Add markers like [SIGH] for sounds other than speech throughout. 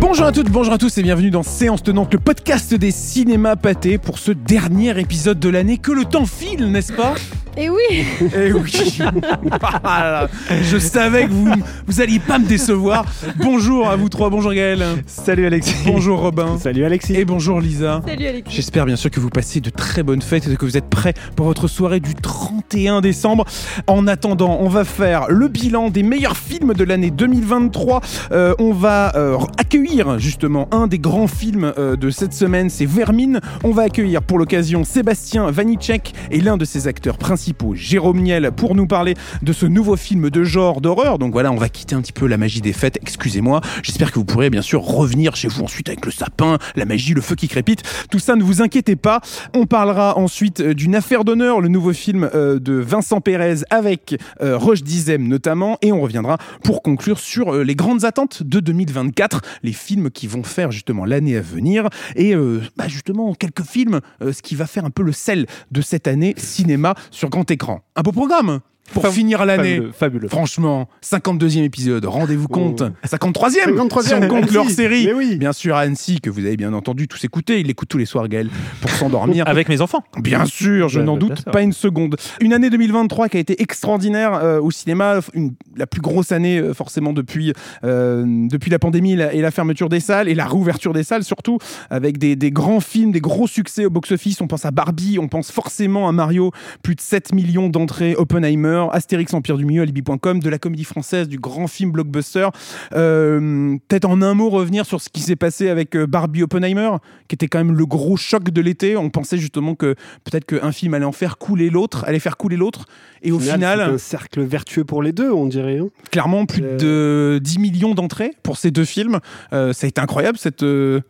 Bonjour à toutes, bonjour à tous et bienvenue dans Séance Tenante, le podcast des cinémas pâtés pour ce dernier épisode de l'année. Que le temps file, n'est-ce pas? Et oui Eh oui [LAUGHS] [LAUGHS] Je savais que vous, vous alliez pas me décevoir. Bonjour à vous trois, bonjour Gaël. Salut Alexis. Bonjour Robin. Salut Alexis. Et bonjour Lisa. Salut Alexis J'espère bien sûr que vous passez de très bonnes fêtes et que vous êtes prêts pour votre soirée du 31 décembre. En attendant, on va faire le bilan des meilleurs films de l'année 2023. Euh, on va euh, accueillir justement un des grands films euh, de cette semaine, c'est Vermine. On va accueillir pour l'occasion Sébastien Vanitschek et l'un de ses acteurs principaux, Jérôme Niel, pour nous parler de ce nouveau film de genre d'horreur. Donc voilà, on va quitter un petit peu la magie des fêtes, excusez-moi. J'espère que vous pourrez bien sûr revenir chez vous ensuite avec le sapin, la magie, le feu qui crépite. Tout ça, ne vous inquiétez pas. On parlera ensuite euh, d'une affaire d'honneur, le nouveau film euh, de Vincent Pérez avec euh, Roche Dizem notamment. Et on reviendra pour conclure sur les grandes attentes de 2024, les films qui vont faire justement l'année à venir. Et bah, justement, quelques films, ce qui va faire un peu le sel de cette année cinéma sur grand écran. Un beau programme pour Fab- finir l'année. Fabuleux, fabuleux. Franchement, 52e épisode, rendez-vous compte. 53e, 53e, si on compte leur série. Mais oui. Bien sûr, à Annecy, que vous avez bien entendu tous écouter. Il l'écoute tous les soirs, Gaël, pour s'endormir. Avec mes enfants. Bien sûr, je Ouais, n'en bah, doute pas une seconde. Une année 2023 qui a été extraordinaire euh, au cinéma, une- la plus grosse année euh, forcément depuis, euh, depuis la pandémie et la, et la fermeture des salles et la réouverture des salles surtout, avec des, des grands films, des gros succès au box-office. On pense à Barbie, on pense forcément à Mario, plus de 7 millions d'entrées, Oppenheimer, Astérix Empire du Milieu, Alibi.com, de la comédie française, du grand film blockbuster. Euh, Peut-être en un mot revenir sur ce qui s'est passé avec euh, Barbie Oppenheimer, qui était quand même le gros choc de l'été. On pensait justement que peut-être qu'un film allait en faire couler l'autre, allait faire couler l'autre. Et au final, c'est un cercle vertueux pour les deux, on dirait. hein. clairement, plus de 10 millions d'entrées pour ces deux films. Euh, ça a été incroyable, cette, euh,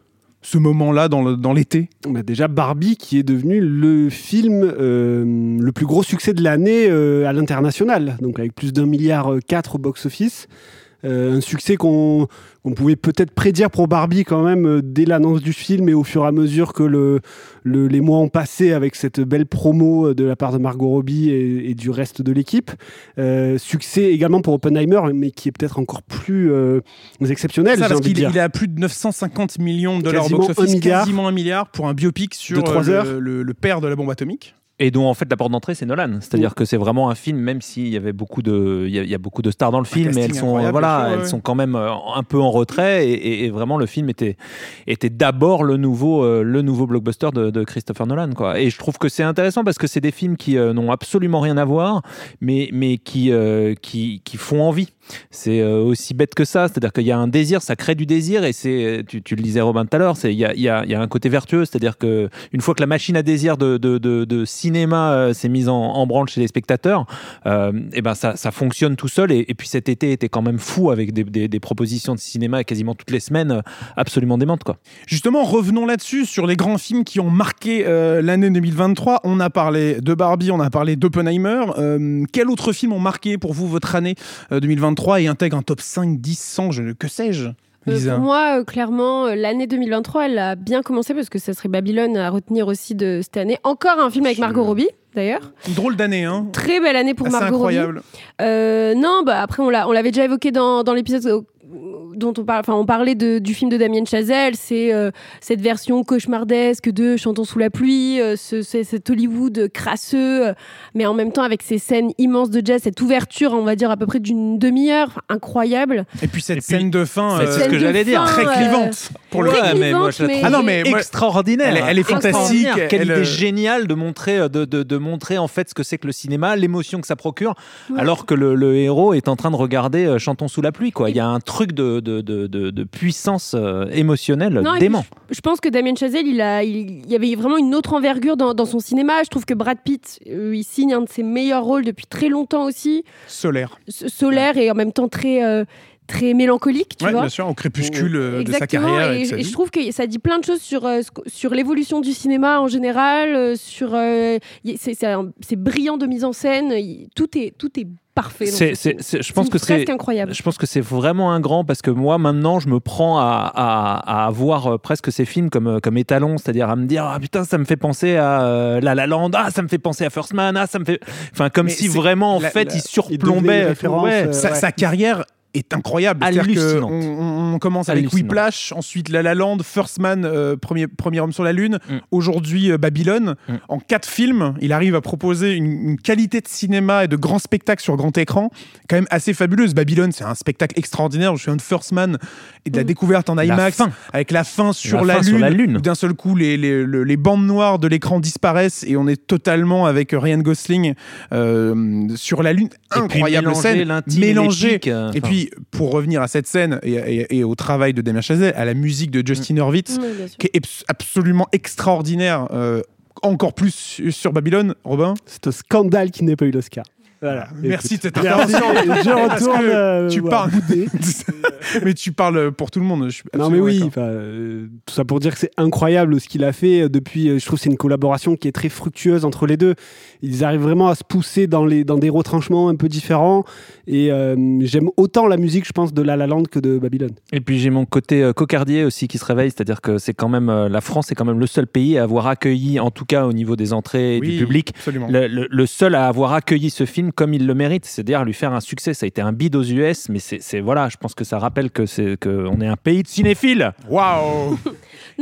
ce moment-là dans l'été? Bah, déjà Barbie qui est devenu le film euh, le plus gros succès de l'année euh, à l'international, donc avec plus d'un milliard euh, quatre au box-office. Euh, un succès qu'on pouvait peut-être prédire pour Barbie quand même euh, dès l'annonce du film et au fur et à mesure que le, le- les mois ont passé avec cette belle promo euh, de la part de Margot Robbie et, et du reste de l'équipe. Euh, succès également pour Oppenheimer, mais qui est peut-être encore plus euh, exceptionnel. Ça, parce qu'il est à plus de 950 millions de dollars box-office, quasiment un milliard pour un biopic sur De trois heures. le, le- le père de la bombe atomique. Et dont en fait la porte d'entrée c'est Nolan. C'est-à-dire que c'est vraiment un film, même s'il y avait beaucoup de, il y, a, il y a beaucoup de stars dans le film, mais elles sont, voilà, sûr, elles ouais. sont quand même euh, un peu en retrait. Et, et- et vraiment le film était, était d'abord le nouveau, euh, le nouveau blockbuster de, de Christopher Nolan, quoi. Et je trouve que c'est intéressant parce que c'est des films qui euh, n'ont absolument rien à voir, mais, mais qui, euh, qui, qui font envie. C'est euh, aussi bête que ça, c'est-à-dire qu'il y a un désir, ça crée du désir, et c'est, tu, le disais Robin tout à l'heure, il y a, un côté vertueux, c'est-à-dire que une fois que la machine à désir de, cinéma euh, s'est mise en, branle chez les spectateurs, euh, et ben ça, fonctionne tout seul. Et, et puis cet été était quand même fou avec des, propositions de cinéma quasiment toutes les semaines, absolument démentes quoi. Justement, revenons là-dessus, sur les grands films qui ont marqué euh, l'année 2023. On a parlé de Barbie, on a parlé d'Oppenheimer. Euh, quel autre film ont marqué pour vous votre année euh, 2023 et intègre un top 5, 10, 100, je, que sais-je Euh, pour moi, euh, clairement, euh, l'année 2023, elle a bien commencé parce que ça serait Babylone à retenir aussi de cette année. Encore un film avec Margot Robbie, d'ailleurs. Drôle d'année, hein Très belle année pour Assez Margot Robbie. incroyable. Non, bah après on l'a, on l'avait déjà évoqué dans, dans l'épisode dont on parle, enfin on parlait de- du film de Damien Chazelle, c'est euh, cette version cauchemardesque de Chantons sous la pluie, euh, ce, ce- cet Hollywood crasseux, euh, mais en même temps avec ces scènes immenses de jazz, cette ouverture, on va dire à peu près d'une demi-heure, incroyable. Et puis cette Et puis, scène de fin, c'est euh, ce que j'allais dire. très euh, clivante pour le moi, je la mais- trouve Ah non, mais moi- extraordinaire. Elle est- elle est fantastique, Extraordinaire. Quelle elle, idée euh, géniale de montrer, euh, de, de, de montrer en fait ce que c'est que le cinéma, l'émotion que ça procure, Ouais. alors que le, le héros est en train de regarder euh, Chantons sous la pluie. Quoi. Il y a un truc de, de, de, de, de puissance euh, émotionnelle Non, et puis dément. Je pense que Damien Chazelle, il, a, il, il y avait vraiment une autre envergure dans, dans son cinéma. Je trouve que Brad Pitt, euh, il signe un de ses meilleurs rôles depuis très longtemps aussi. Solaire. S- Solaire et en même temps très, euh, très mélancolique, tu Ouais, vois. bien sûr, au crépuscule euh, de sa carrière. et et, de sa et vie. je trouve que ça dit plein de choses sur, euh, sur l'évolution du cinéma en général, euh, sur euh, c'est- brillant de mise en scène, y- tout est, tout est parfait. C'est- je pense que c'est presque incroyable. Je pense que c'est vraiment un grand parce que moi maintenant je me prends à, à, à voir presque ces films comme, comme étalon, c'est-à-dire à me dire ah putain ça me fait penser à euh, La La Land, ah ça me fait penser à First Man, ah ça me fait, enfin comme Mais si vraiment en la- fait la- il il surplombait référence, ouais. euh, sa, ouais. sa carrière est incroyable. Que on, on commence avec. Whiplash, ensuite La La Land, First Man, euh, premier, premier homme sur la lune, Mm. aujourd'hui euh, Babylone. Mm. En quatre films, il arrive à proposer une, une qualité de cinéma et de grands spectacles sur grand écran quand même assez fabuleuse. Babylone, c'est un spectacle extraordinaire. Je me souviens de First Man et de la Mm. découverte en IMAX avec la fin sur, La la, fin sur lune, la Lune. où D'un seul coup, les, les, le- les bandes noires de l'écran disparaissent et on est totalement avec Ryan Gosling euh, sur la lune. Et puis Incroyable mélanger scène. l'intime et Mélangé. Puis, pour revenir à cette scène et, et- et au travail de Damien Chazelle, à la musique de Justin Oui, bien sûr. qui est abs- absolument extraordinaire, euh, encore plus su- sur Babylone, Robin. C'est un scandale qu'il n'ait pas eu l'Oscar. Voilà. Merci de cette intervention. Je retourne. euh, tu parles. [LAUGHS] mais tu parles pour tout le monde. Je suis Non mais oui, euh, tout ça pour dire que c'est incroyable ce qu'il a fait euh, depuis. je trouve que c'est une collaboration qui est très fructueuse entre les deux. Ils arrivent vraiment à se pousser dans les dans des retranchements un peu différents. Et euh, j'aime autant la musique, je pense, de La La Land que de Babylone. Et puis j'ai mon côté euh, cocardier aussi qui se réveille, c'est-à-dire que c'est quand même euh, la France est quand même le seul pays à avoir accueilli, en tout cas au niveau des entrées et Oui, du public, le, le- le seul à avoir accueilli ce film comme il le mérite, c'est-à-dire à lui faire un succès. Ça a été un bid aux US, mais c'est voilà, je pense que ça rappelle que c'est que on est un pays de cinéphiles. Waouh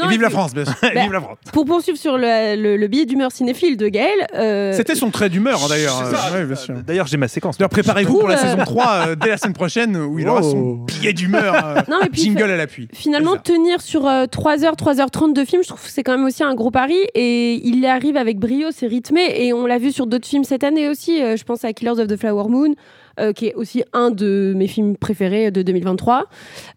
vive la France, bien sûr. [LAUGHS] Bah, vive la France. Pour poursuivre sur le, le, le billet d'humeur cinéphile de Gaël, euh, C'était son trait d'humeur, hein, d'ailleurs. Euh, ouais, bien sûr. D'ailleurs, j'ai ma séquence. D'ailleurs, préparez-vous pour la euh, saison 3 euh, [LAUGHS] dès la semaine prochaine où il aura son Oh. billet d'humeur. euh, non, mais puis, jingle à l'appui. Finalement, tenir sur 3h, 3h30 de film, je trouve que c'est quand même aussi un gros pari. Et il y arrive avec brio, c'est rythmé. Et on l'a vu sur d'autres films cette année aussi. Euh, je pense à Killers of the Flower Moon, euh, qui est aussi un de mes films préférés de 2023.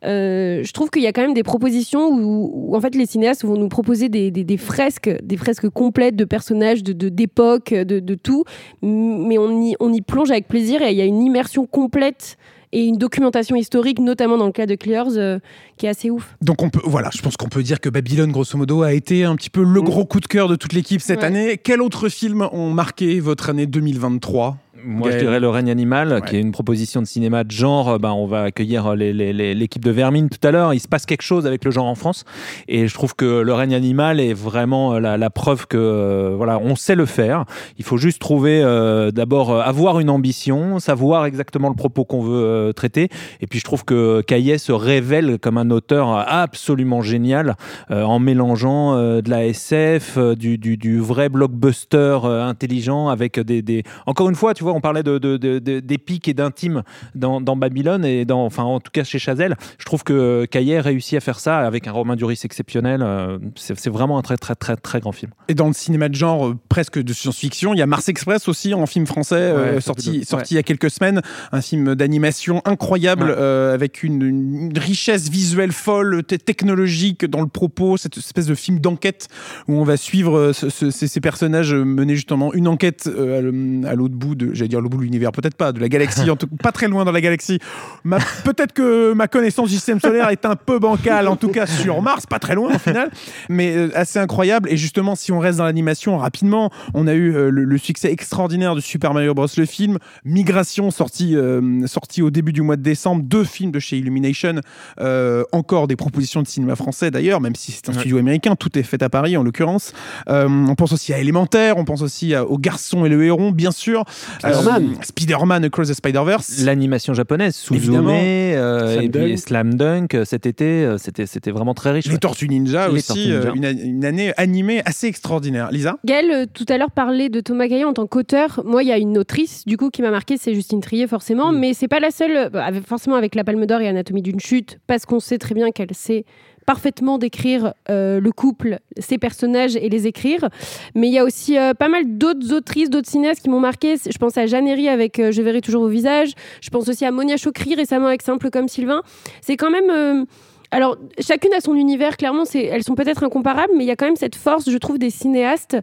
Euh, je trouve qu'il y a quand même des propositions où, où, en fait les cinéastes vont nous proposer des, des- des fresques, des fresques complètes de personnages, de de- d'époques, de, de tout. Mais on y, on y plonge avec plaisir et il y a une immersion complète et une documentation historique, notamment dans le cas de Clears, euh, qui est assez ouf. Donc on peut, voilà, je pense qu'on peut dire que Babylone, grosso modo, a été un petit peu le gros coup de cœur de toute l'équipe cette Ouais. année. Quels autres films ont marqué votre année 2023 Moi, je dirais Le règne animal, Ouais. qui est une proposition de cinéma de genre. Euh, Ben, on va accueillir les- les- les- l'équipe de Vermine tout à l'heure. Il se passe quelque chose avec le genre en France. Et je trouve que Le règne animal est vraiment euh, la, la preuve que euh, voilà, on sait le faire. Il faut juste trouver, euh, d'abord, euh, avoir une ambition, savoir exactement le propos qu'on veut euh, traiter. Et puis, je trouve que Caillet se révèle comme un auteur absolument génial euh, en mélangeant euh, de la SF, euh, du, du- du vrai blockbuster euh, intelligent avec des, des- Encore une fois, tu vois, on parlait de, de- de- de- d'épique et d'intime dans, dans Babylone et dans, enfin, en tout cas chez Chazelle. Je trouve que Caillet réussit à faire ça avec un Romain Duris exceptionnel. euh, c'est, c'est vraiment un très, très, très, très grand film. Et dans le cinéma de genre euh, presque de science-fiction, il y a Mars Express aussi en film français, euh, sorti, sorti il y a quelques semaines, un film d'animation incroyable Ouais. euh, avec une, une richesse visuelle folle, t- technologique dans le propos, cette espèce de film d'enquête où on va suivre euh, ce- ce- ces, personnages euh, mener justement une enquête euh, à l'autre bout de, j'allais dire l'autre bout de l'univers, peut-être pas, de la galaxie, en tout pas très loin dans la galaxie. Peut-être que ma connaissance du système solaire est un peu bancale, en tout cas sur Mars, pas très loin au final, mais euh, assez incroyable. Et justement, si on reste dans l'animation rapidement, on a eu euh, le, le succès extraordinaire de Super Mario Bros. le film, Migration sorti euh, sorti au début du mois de décembre, deux films de chez Illumination, encore des propositions de cinéma français d'ailleurs, même si c'est un studio américain, tout est fait à Paris en l'occurrence. On pense aussi à Élémentaire, on pense aussi à- au Garçon et le Héron, bien sûr. Euh, Spider-Man Across the Spider-Verse. L'animation japonaise. Suzume, euh, Slam et puis Dunk. Slam Dunk, euh, cet été, euh, c'était, c'était vraiment très riche. Les ouais. Tortues Ninja Les aussi, Tortues Ninja. euh, une, a- une année animée assez extraordinaire. Lisa? Gaël, euh, tout à l'heure, parlait de Thomas Caillet en tant qu'auteur. Moi, il y a une autrice, du coup, qui m'a marqué, c'est Justine Trier, forcément. Mm. Mais c'est pas la seule, euh, bah, avec- forcément avec La Palme d'Or et Anatomie d'une chute, parce qu'on sait très bien qu'elle sait parfaitement décrire euh, le couple, ses personnages et les écrire. Mais il y a aussi euh, pas mal d'autres autrices, d'autres cinéastes qui m'ont marqué. Je pense à Jeanne Herry avec euh, Je verrai toujours vos visages. Je pense aussi à Monia Chokri récemment avec Simple comme Sylvain. C'est quand même... alors chacune a son univers. Clairement, elles sont peut-être incomparables, mais il y a quand même cette force, je trouve, des cinéastes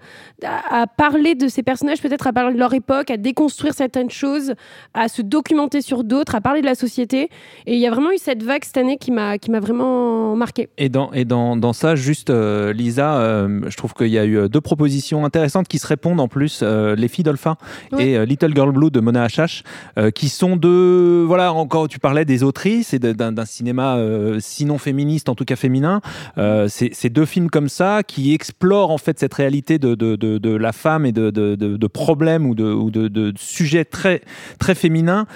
à, à parler de ces personnages, peut-être à parler de leur époque, à déconstruire certaines choses, à se documenter sur d'autres, à parler de la société. Et il y a vraiment eu cette vague cette année qui m'a, vraiment marqué. Et dans, et dans, dans ça, juste, euh, Lisa, euh, je trouve qu'il y a eu euh, deux propositions intéressantes qui se répondent en plus. euh, Les filles d'Olphin Ouais. et Little Girl Blue de Mona Achache, qui sont deux. Voilà, encore, tu parlais des autrices et d'un cinéma, sinon féministe, en tout cas féminin. Euh, c'est deux films comme ça qui explorent en fait cette réalité de, de, la femme et de, problèmes ou de, ou de sujets très, très féminins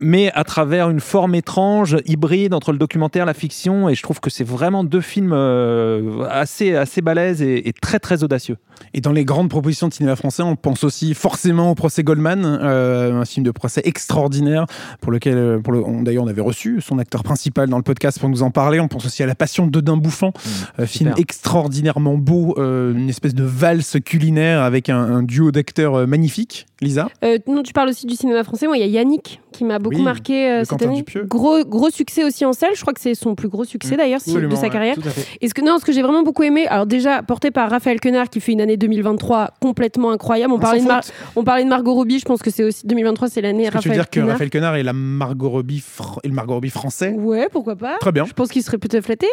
mais à travers une forme étrange, hybride entre le documentaire, la fiction, et je trouve que c'est vraiment deux films euh, assez, assez balèzes et, et très très audacieux. Et dans les grandes propositions de cinéma français, on pense aussi forcément au procès Goldman, euh, un film de procès extraordinaire pour lequel, euh, pour le, on- d'ailleurs, on avait reçu son acteur principal dans le podcast pour nous en parler. On pense aussi à La Passion de Dodin Bouffant, euh, film extraordinairement beau, euh, une espèce de valse culinaire avec un, un duo d'acteurs magnifiques. Lisa, Euh, non, tu parles aussi du cinéma français. Moi, il y a Yannick qui m'a beaucoup Oui, marqué euh, cette Quentin année. Dupieux. Gros, gros succès aussi en salle. Je crois que c'est son plus gros succès Mm. d'ailleurs si- de sa ouais, carrière. Et ce que, non, ce que j'ai vraiment beaucoup aimé, alors déjà porté par Raphaël Quenard qui fait une année 2023 complètement incroyable. On, parlait de, Mar- faute. on parlait de Margot Robbie, je pense que c'est aussi 2023, c'est l'année Est-ce que tu veux Raphaël dire que Quenard. Raphaël Quenard est la Margot Robbie, fr- et le Margot Robbie français? Ouais, pourquoi pas. Très bien. Je pense qu'il serait peut-être flatté.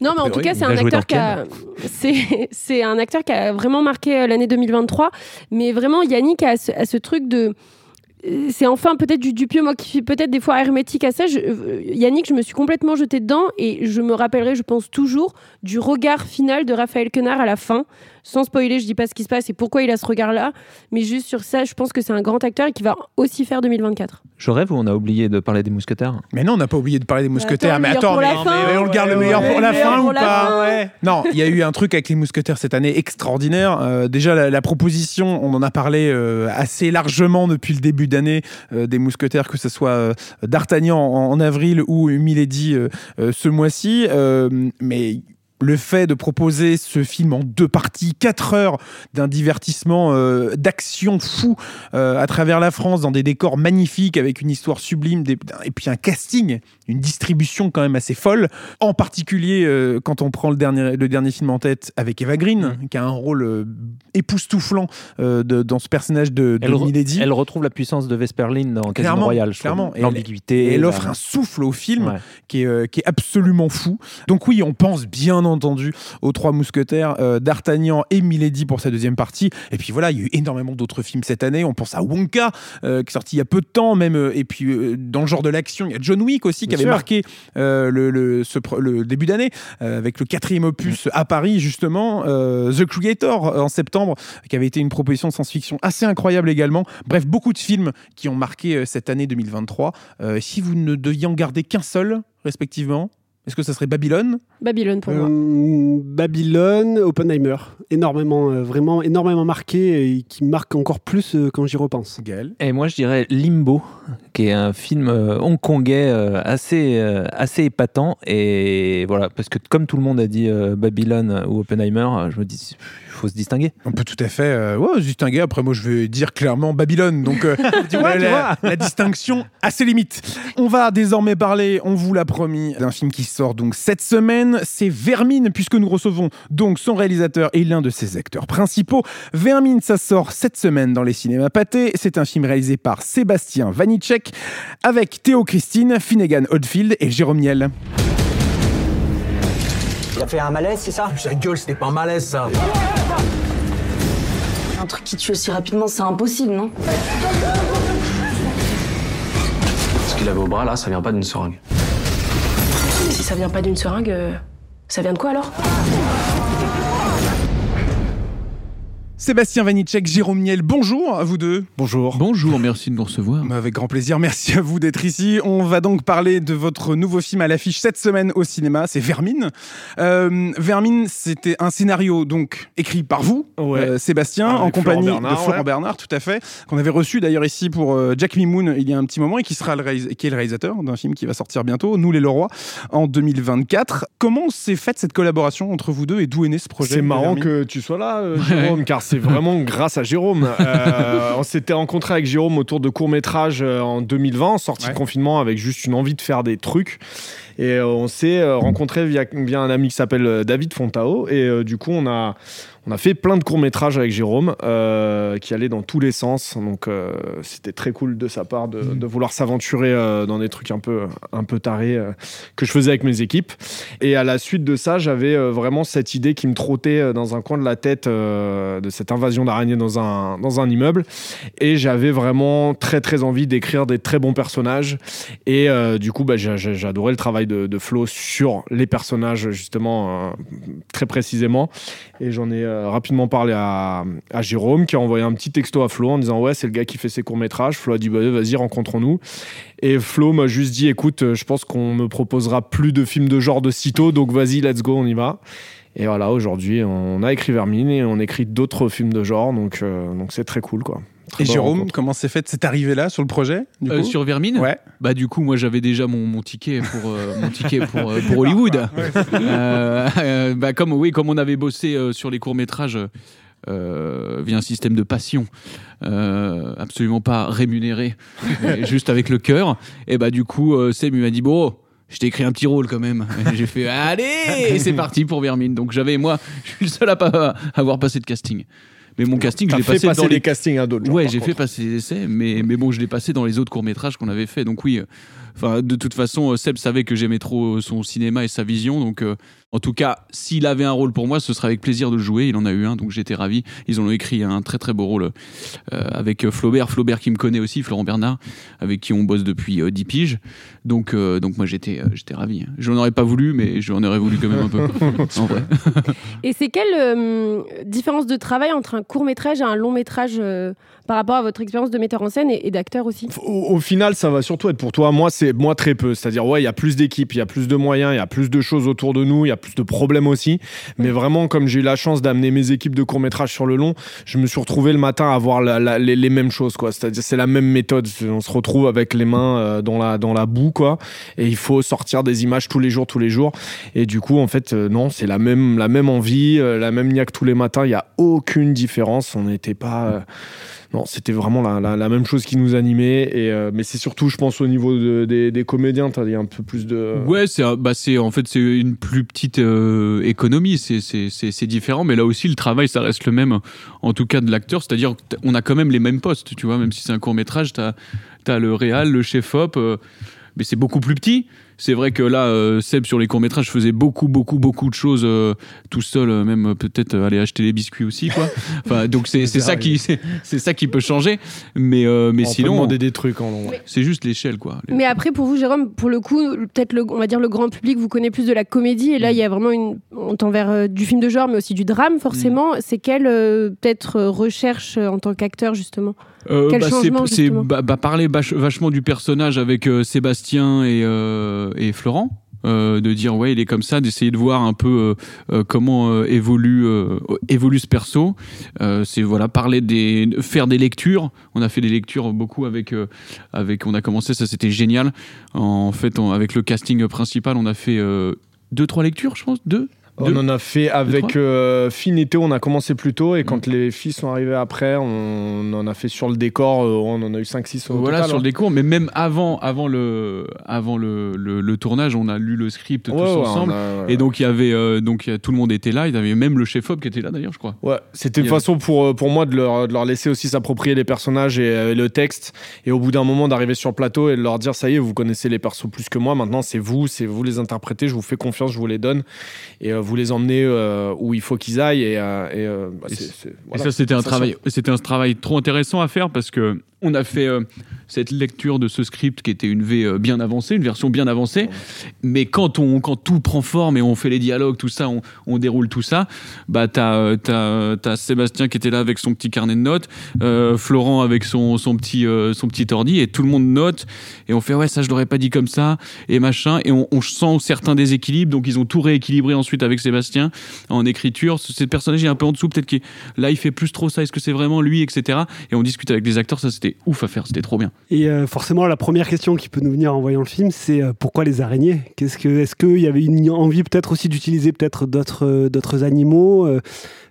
Non, mais en tout cas, c'est un acteur qui a, [LAUGHS] c'est, c'est un acteur qui a vraiment marqué euh, l'année 2023. Mais vraiment, Yannick a ce, a ce truc de, euh, c'est enfin peut-être du Dupieux, moi qui suis peut-être des fois hermétique à ça. Je- euh, Yannick, je me suis complètement jetée dedans et je me rappellerai, je pense toujours, du regard final de Raphaël Quenard à la fin. Sans spoiler, je dis pas ce qui se passe et pourquoi il a ce regard-là, mais juste sur ça, je pense que c'est un grand acteur et qui va aussi faire 2024. Je rêve ou on a oublié de parler des mousquetaires Mais non, on n'a pas oublié de parler des mousquetaires. attends, mais attends, mais, mais on le garde le meilleur ouais, pour la fin pour ou la pas fin. Ouais. Non, il y a eu un truc avec les mousquetaires cette année extraordinaire. Euh, déjà, la, la proposition, on en a parlé euh, assez largement depuis le début d'année euh, des mousquetaires, que ce soit euh, D'Artagnan en, en avril ou Milady euh, euh, ce mois-ci. Euh, mais le fait de proposer ce film en deux parties, quatre heures d'un divertissement euh, d'action fou euh, à travers la France dans des décors magnifiques avec une histoire sublime des- et puis un casting, une distribution quand même assez folle. En particulier euh, quand on prend le dernier, le dernier film en tête avec Eva Green, qui a un rôle époustouflant de- dans ce personnage de, de Elle, re- elle retrouve la puissance de Vesperline dans Casino Royale, je clairement. Elle- L'ambiguïté. Elle la- offre un souffle au film Ouais. qui, est, qui est absolument fou. Donc oui, on pense bien entendu aux trois mousquetaires, euh, d'Artagnan et Milady pour sa deuxième partie. Et puis voilà, il y a eu énormément d'autres films cette année. On pense à Wonka, euh, qui est sorti il y a peu de temps même. euh, Et puis euh, dans le genre de l'action, il y a John Wick aussi, qui Bien avait sûr. marqué le, le- ce pre- le début d'année, avec le quatrième opus à Paris justement. The Creator en septembre, qui avait été une proposition de science-fiction assez incroyable également. Bref, beaucoup de films qui ont marqué cette année 2023. Euh, si vous ne deviez en garder qu'un seul, respectivement, est-ce que ça serait Babylone Babylone pour moi. Euh, Babylone, Oppenheimer, énormément, euh, vraiment énormément marqué et qui marque encore plus euh, quand j'y repense. Gaël Et moi, je dirais Limbo, qui est un film euh, hongkongais euh, assez, euh, assez épatant. Et voilà, parce que comme tout le monde a dit euh, Babylone ou Oppenheimer, je me dis, faut se distinguer. On peut tout à fait euh, ouais, se distinguer. Après, moi, je vais dire clairement Babylone. Donc, euh, [LAUGHS] tu vois. la distinction a ses limites. On va désormais parler, on vous l'a promis, d'un film qui sort donc cette semaine. C'est Vermine, puisque nous recevons donc son réalisateur et l'un de ses acteurs principaux. Vermine, ça sort cette semaine dans les cinémas pâtés. C'est un film réalisé par Sébastien Vanitschek avec Théo Christine, Finnegan Oldfield et Jérôme Niel. T'as fait un malaise, c'est ça? Ta gueule, c'était pas un malaise ça. Un truc qui tue aussi rapidement, c'est impossible, non? Ce qu'il avait au bras là, ça vient pas d'une seringue. Si ça vient pas d'une seringue, euh, ça vient de quoi alors? Sébastien Vanitschek, Jérôme Niel, bonjour à vous deux. Bonjour. Bonjour, merci de nous recevoir. Bah, Avec grand plaisir, merci à vous d'être ici. On va donc parler de votre nouveau film à l'affiche cette semaine au cinéma, c'est Vermine. Euh, Vermine, c'était un scénario donc écrit par vous, Ouais. euh, Sébastien, Avec en compagnie Florent Bernard, de Florent ouais. Bernard, tout à fait, qu'on avait reçu d'ailleurs ici pour euh, Jack Mimoun il y a un petit moment et qui sera le réalis- qui est le réalisateur d'un film qui va sortir bientôt, Nous les Leroy, en 2024. Comment s'est faite cette collaboration entre vous deux et d'où est né ce projet C'est marrant Vermine? que tu sois là, euh, Jérôme, car c'est [LAUGHS] vraiment grâce à Jérôme. Euh, [LAUGHS] on s'était rencontré avec Jérôme autour de courts métrages en 2020, en sortie Ouais. de confinement, avec juste une envie de faire des trucs. Et euh, on s'est euh, rencontré via, via un ami qui s'appelle euh, David Fontao. Et euh, du coup, on a, on a fait plein de courts métrages avec Jérôme euh, qui allaient dans tous les sens. Donc, euh, c'était très cool de sa part de, de vouloir s'aventurer euh, dans des trucs un peu, un peu tarés que je faisais avec mes équipes. Et à la suite de ça, j'avais vraiment cette idée qui me trottait dans un coin de la tête de cette invasion d'araignées dans un, dans un immeuble. Et j'avais vraiment très très envie d'écrire des très bons personnages. Et du coup, bah, adoré le travail de, de Flo sur les personnages, justement, très précisément. Et j'en ai euh, rapidement parlé à, à Jérôme, qui a envoyé un petit texto à Flo en disant Ouais, c'est le gars qui fait ses courts-métrages. Flo a dit bah, Vas-y, rencontrons-nous. Et Flo m'a juste dit Écoute, euh, je pense qu'on me proposera plus de films de genre de sitôt, donc vas-y, let's go, on y va. Et voilà, aujourd'hui, on a écrit Vermine et on écrit d'autres films de genre, donc euh, donc c'est très cool, quoi. Très Et Jérôme, rencontre. comment s'est fait? Cette arrivée-là sur le projet du Euh, coup? sur Vermine? Ouais. Bah du coup moi j'avais déjà mon, mon ticket pour euh, mon ticket pour, euh, pour [LAUGHS] Hollywood. Euh, [LAUGHS] euh, bah comme oui comme on avait bossé euh, sur les courts métrages euh, via un système de passion euh, absolument pas rémunéré [LAUGHS] juste avec le cœur et bah du coup euh, Seb m'a dit bon je t'ai écrit un petit rôle quand même. Et J'ai fait allez, et c'est parti pour Vermine. Donc j'avais moi, je suis le seul à pas avoir passé de casting. Mais mon casting, je l'ai fait passé passer dans les castings à d'autres. Ouais, j'ai fait passer des essais, mais, mais bon, je l'ai passé dans les autres courts-métrages qu'on avait fait. Donc oui, euh, enfin, de toute façon, euh, Seb savait que j'aimais trop son cinéma et sa vision. Donc euh, en tout cas, s'il avait un rôle pour moi, ce serait avec plaisir de le jouer. Il en a eu un, donc j'étais ravi. Ils ont écrit un très très beau rôle euh, avec euh, Flaubert. Flaubert qui me connaît aussi, Florent Bernard, avec qui on bosse depuis euh, 10 piges. Donc, euh, donc moi j'étais euh, j'étais ravi. J'en aurais pas voulu, mais j'en aurais voulu quand même un peu. [LAUGHS] en vrai. Et c'est quelle euh, différence de travail entre un court métrage et un long métrage euh, par rapport à votre expérience de metteur en scène et, et d'acteur aussi? Au, au final, ça va surtout être pour toi. Moi, c'est moi très peu. C'est-à-dire, ouais, il y a plus d'équipes, il y a plus de moyens, il y a plus de choses autour de nous, il y a plus de problèmes aussi. Mais vraiment, comme j'ai eu la chance d'amener mes équipes de court métrage sur le long, je me suis retrouvé le matin à voir la- la- les, les mêmes choses, quoi. C'est-à-dire, c'est la même méthode. On se retrouve avec les mains euh, dans la dans la boue, quoi. Et il faut sortir des images tous les jours, tous les jours. Et du coup, en fait, euh, non, c'est la même la même envie, euh, la même niaque tous les matins. Il y a aucune différence. On n'était pas euh, non, c'était vraiment la, la- même chose qui nous animait. Et, euh, mais c'est surtout, je pense, au niveau de- des, des comédiens, tu as un peu plus de. Ouais, c'est un- bah c'est en fait c'est une plus petite euh, économie, c'est c'est c'est différent, mais là aussi le travail ça reste le même, en tout cas de l'acteur, c'est-à-dire on a quand même les mêmes postes, tu vois, même si c'est un court métrage, t'as as le réal, le chef op, euh, mais c'est beaucoup plus petit. C'est vrai que là, euh, Seb sur les courts métrages faisait beaucoup beaucoup beaucoup de choses euh, tout seul, euh, même peut-être euh, aller acheter les biscuits aussi, quoi. [LAUGHS] Enfin, donc c'est c'est ça qui c'est c'est ça qui peut changer, mais euh, mais on peut sinon demander des trucs en long. c'est juste l'échelle, quoi. Mais après, pour vous, Jérôme, pour le coup, peut-être le, on va dire le grand public vous connaît plus de la comédie, et là, il y a vraiment une, on tend vers euh, du film de genre, mais aussi du drame, forcément. C'est quelle euh, peut-être euh, recherche euh, en tant qu'acteur justement? Euh, Quel bah, c'est- changement, C'est justement bah, bah, parler vach- vachement du personnage avec euh, Sébastien et, euh, et Florent. de dire ouais il est comme ça d'essayer de voir un peu comment évolue évolue ce perso. C'est voilà parler des faire des lectures. On a fait des lectures beaucoup avec avec on a commencé ça c'était génial. En fait on- avec le casting principal on a fait deux trois lectures je pense deux On en a fait avec euh, Finn et Théo, on a commencé plus tôt. Et quand Mm. les filles sont arrivées après, on en a fait sur le décor. euh, on en a eu 5-6 au voilà total, sur hein. le décours mais même avant avant le avant le, le, le tournage on a lu le script tous Ouais, ensemble a- Et donc il y avait euh, donc tout le monde était là, il y avait même le chef op qui était là d'ailleurs, je crois. Ouais, c'était une avait- façon pour, euh, pour moi de leur, de leur laisser aussi s'approprier les personnages et, euh, le texte. Et au bout d'un moment, d'arriver sur le plateau et de leur dire ça y est, vous connaissez les persos plus que moi. Maintenant, c'est vous, c'est vous les interprétez. Je vous fais confiance, je vous les donne. Et vous les emmenez euh, où il faut qu'ils aillent. Et, euh, et, euh, bah, Et c'est- c- c'est- Et voilà. ça c'était un Ça, travail c'était un travail trop intéressant à faire parce que on a fait euh, cette lecture de ce script qui était une V euh, bien avancée, une version bien avancée. Mais quand on quand tout prend forme et on fait les dialogues, tout ça, on, déroule tout ça, bah t'as euh, t'as Sébastien qui était là avec son petit carnet de notes, euh, Florent avec son son petit son petit ordi et tout le monde note. Et on fait ouais ça je l'aurais pas dit comme ça et machin. Et on, on sent certains déséquilibres. Donc ils ont tout rééquilibré ensuite avec Sébastien en écriture. Ce personnage est un peu en dessous peut-être que là il fait plus trop ça. Est-ce que c'est vraiment lui etc et on discute avec les acteurs. Ça c'était ouf à faire c'était trop bien. Et euh, forcément, la première question qui peut nous venir en voyant le film, c'est euh, pourquoi les araignées? Qu'est-ce que, Est-ce qu'il y avait une envie peut-être aussi d'utiliser peut-être d'autres, euh, animaux?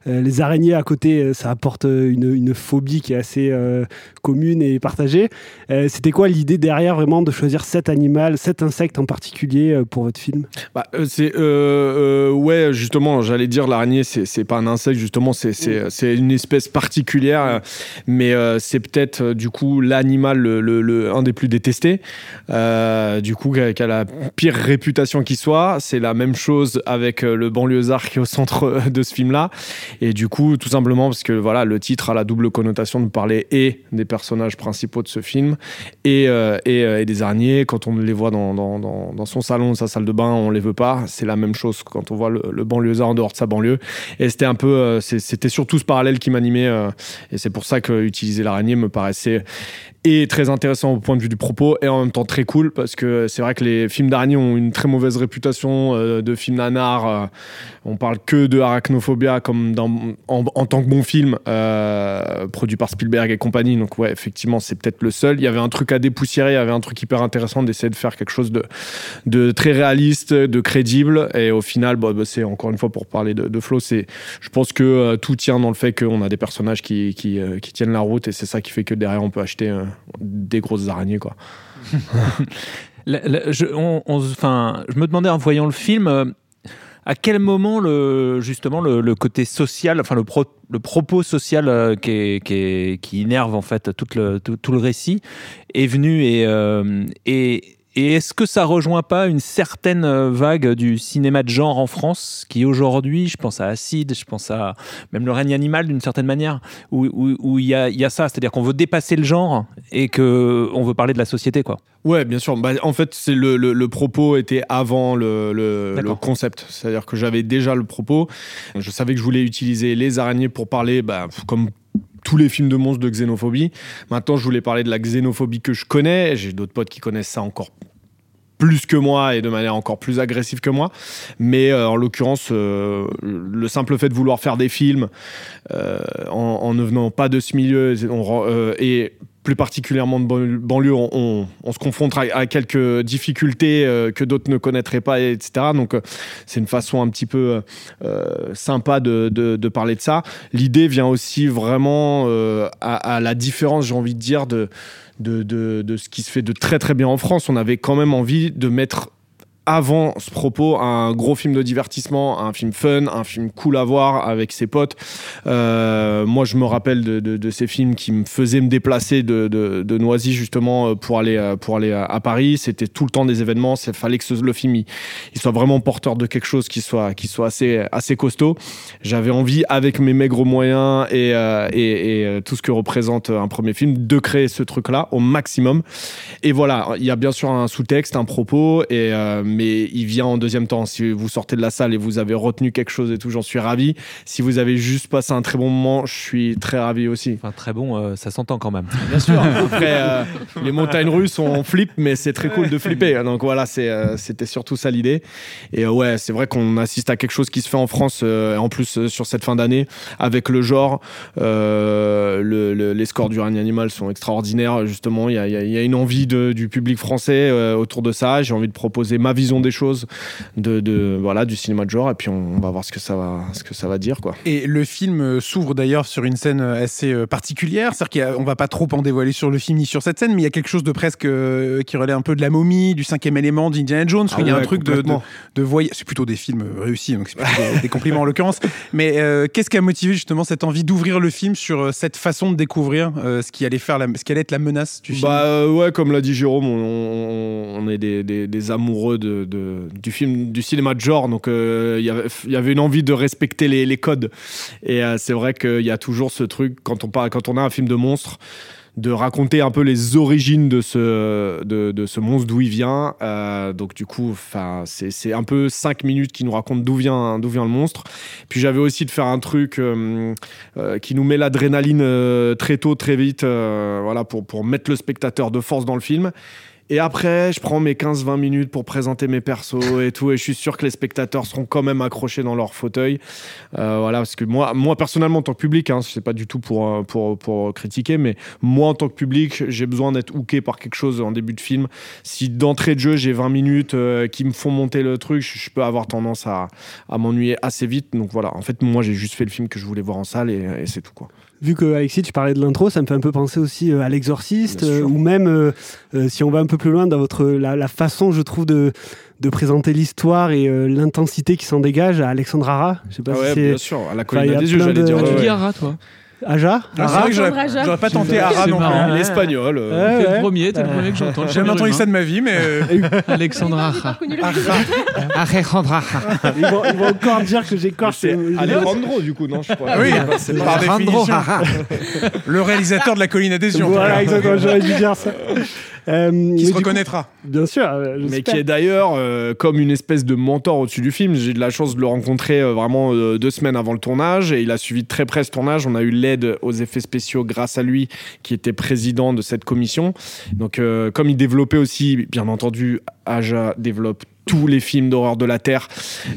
Les araignées à côté, euh, ça apporte euh, une, une phobie qui est assez euh, commune et partagée. Euh, c'était quoi l'idée derrière vraiment de choisir cet animal, cet insecte en particulier euh, pour votre film? Bah, euh, c'est euh, euh, ouais justement j'allais dire l'araignée c'est pas un insecte justement c'est une espèce particulière euh, mais euh, c'est peut-être euh, du coup l'animal le, le- le- un des plus détestés. Euh, du coup qui a, la pire réputation qui soit. C'est la même chose avec euh, le banlieusard qui est au centre euh, de ce film là et du coup tout simplement parce que voilà le titre a la double connotation de parler et des personnages principaux de ce film et, euh, euh, et des araignées. Quand on les voit dans, dans, dans, dans son salon, sa salle de bain, on les veut pas. C'est la même chose quand on voit le, le banlieusard en dehors de sa banlieue. Et c'était un peu, euh, c'était surtout ce parallèle qui m'animait. et c'est pour ça que utiliser l'araignée me paraissait et très intéressant au point de vue du propos et en même temps très cool parce que c'est vrai que les films d'araignées ont une très mauvaise réputation euh, de films nanar. euh, on parle que de arachnophobia comme en, tant que bon film euh, produit par Spielberg et compagnie. Donc ouais, effectivement, c'est peut-être le seul. Il y avait un truc à dépoussiérer, il y avait un truc hyper intéressant d'essayer de faire quelque chose de, très réaliste, de crédible. Et au final, bah, bah, c'est encore une fois pour parler de, de Flo, c'est, je pense que euh, tout tient dans le fait qu'on a des personnages qui, tiennent la route et c'est ça qui fait que derrière on peut acheter des grosses araignées quoi. [LAUGHS] Je, me demandais en voyant le film, euh, à quel moment le, justement le, côté social, enfin le, pro- le propos social euh, qui, est- énerve en fait tout le, tout, le récit est venu et, euh, et, et est-ce que ça rejoint pas une certaine euh, vague du cinéma de genre en France qui aujourd'hui, je pense à Acide, je pense à même le règne animal d'une certaine manière, où où- où il y a, il y a ça, c'est-à-dire qu'on veut dépasser le genre et que on veut parler de la société quoi. Ouais, bien sûr. Bah, en fait, c'est le, le, le propos était avant le, le, concept. C'est-à-dire que j'avais déjà le propos. Je savais que je voulais utiliser les araignées pour parler, bah, comme tous les films de monstres de xénophobie. Maintenant, je voulais parler de la xénophobie que je connais. J'ai d'autres potes qui connaissent ça encore plus que moi et de manière encore plus agressive que moi. Mais euh, en l'occurrence, euh, le simple fait de vouloir faire des films euh, en, ne venant pas de ce milieu et plus particulièrement de ban- banlieue, on, se confronte à, quelques difficultés euh, que d'autres ne connaîtraient pas, etc. Donc euh, c'est une façon un petit peu euh, sympa de, parler de ça. L'idée vient aussi vraiment à, la différence, j'ai envie de dire, de ce qui se fait de très très bien en France. On avait quand même envie de mettre avant ce propos un gros film de divertissement, un film fun, un film cool à voir avec ses potes. Euh, moi, je me rappelle de, ces films qui me faisaient me déplacer de, Noisy justement euh, pour aller, euh, pour aller à, Paris. C'était tout le temps des événements. Il fallait que ce- le film il, soit vraiment porteur de quelque chose qui soit, qui soit assez, assez costaud. J'avais envie, avec mes maigres moyens et, et, tout ce que représente un premier film, de créer ce truc-là au maximum. Et voilà, il y a bien sûr un sous-texte, un propos, et, euh, mais il vient en deuxième temps. Si vous sortez de la salle et vous avez retenu quelque chose et tout, j'en suis ravi. Si vous avez juste passé un très bon moment, je suis très ravi aussi. Enfin très bon, euh, ça s'entend quand même. Bien sûr. Après, euh, les montagnes russes, on flippe, mais c'est très cool de flipper. Donc voilà, euh, c'était surtout ça l'idée. Et euh, ouais, c'est vrai qu'on assiste à quelque chose qui se fait en France, en plus sur cette fin d'année, avec le genre. Le- le- les scores du règne animal sont extraordinaires. Justement, il y a, il y a- il y a une envie de- du public français autour de ça. J'ai envie de proposer ma vision des choses, de, de- voilà, du cinéma de genre. Et puis on, on va voir ce que ça va, ce que ça va dire, quoi. Et le film euh, s'ouvre d'ailleurs sur une scène euh, assez euh, particulière. C'est-à-dire qu'on va pas trop en dévoiler sur le film ni sur cette scène, mais il y a quelque chose de presque euh, qui relève un peu de la momie, du cinquième élément d'Indiana Jones. Ah il y a un ouais, truc de, de, voyage. C'est plutôt des films réussis, donc c'est plutôt des, des compliments en l'occurrence. Mais euh, qu'est-ce qui a motivé justement cette envie d'ouvrir le film sur cette façon de découvrir euh, ce qui allait faire, la, ce qui allait être la menace du film? Bah euh, ouais, comme l'a dit Jérôme, on, on- on est des, des- des amoureux de, du film, du cinéma de genre, donc euh, il y avait- une envie de respecter les, codes. Et euh, c'est vrai qu'il y a toujours ce truc quand on quand on a un film de monstre de raconter un peu les origines de ce, monstre, d'où il vient. Euh, donc du coup, c'est un peu cinq minutes qui nous racontent d'où vient, le monstre. Puis j'avais aussi de faire un truc qui nous met l'adrénaline très tôt, très vite, voilà, pour mettre le spectateur de force dans le film. Et après, je prends mes 15-20 minutes pour présenter mes persos et tout. Et je suis sûr que les spectateurs seront quand même accrochés dans leur fauteuil. Euh, voilà, parce que moi, moi personnellement, en tant que public, hein, c'est pas du tout pour, euh, pour, pour critiquer, mais moi, en tant que public, j'ai besoin d'être hooké par quelque chose en début de film. Si d'entrée de jeu, j'ai 20 minutes euh, qui me font monter le truc, je, peux avoir tendance à, à m'ennuyer assez vite. Donc voilà, en fait, moi, j'ai juste fait le film que je voulais voir en salle et, et c'est tout, quoi. Vu que Alexis, tu parlais de l'intro, ça me fait un peu penser aussi euh, à l'exorciste, euh, ou même euh, euh, si on va un peu plus loin dans votre la, la façon, je trouve, de, de présenter l'histoire et euh, l'intensité qui s'en dégage à Alexandre Ara. Je sais pas Ah si ouais, c'est bien sûr, à la colline il y a des yeux, j'allais de- dire. Ah, tu dis. Ara, toi Aja. Ah, c'est vrai que j'aurais Aja. pas tenté Ara non plus. Ah, L'espagnol. euh, Ouais, le premier, t'es le premier que j'entends. J'ai jamais entendu ça de ma vie, mais. euh, [LAUGHS] Alexandre pas reconnu le ils, vont, ils vont encore dire que j'écorche. C'est Alejandro, du coup, non, je crois. Oui, c'est par définition. le réalisateur de la colline Adhésion. Voilà, exactement, j'aurais dû dire ça. Euh, Qui se coup, reconnaîtra. bien sûr. euh, mais qui est d'ailleurs euh, comme une espèce de mentor au-dessus du film. J'ai eu de la chance de le rencontrer euh, vraiment euh, deux semaines avant le tournage et il a suivi de très près ce tournage. On a eu l'aide aux effets spéciaux grâce à lui qui était président de cette commission. Donc euh, comme il développait aussi, bien entendu, Aja développe tous les films d'horreur de la Terre,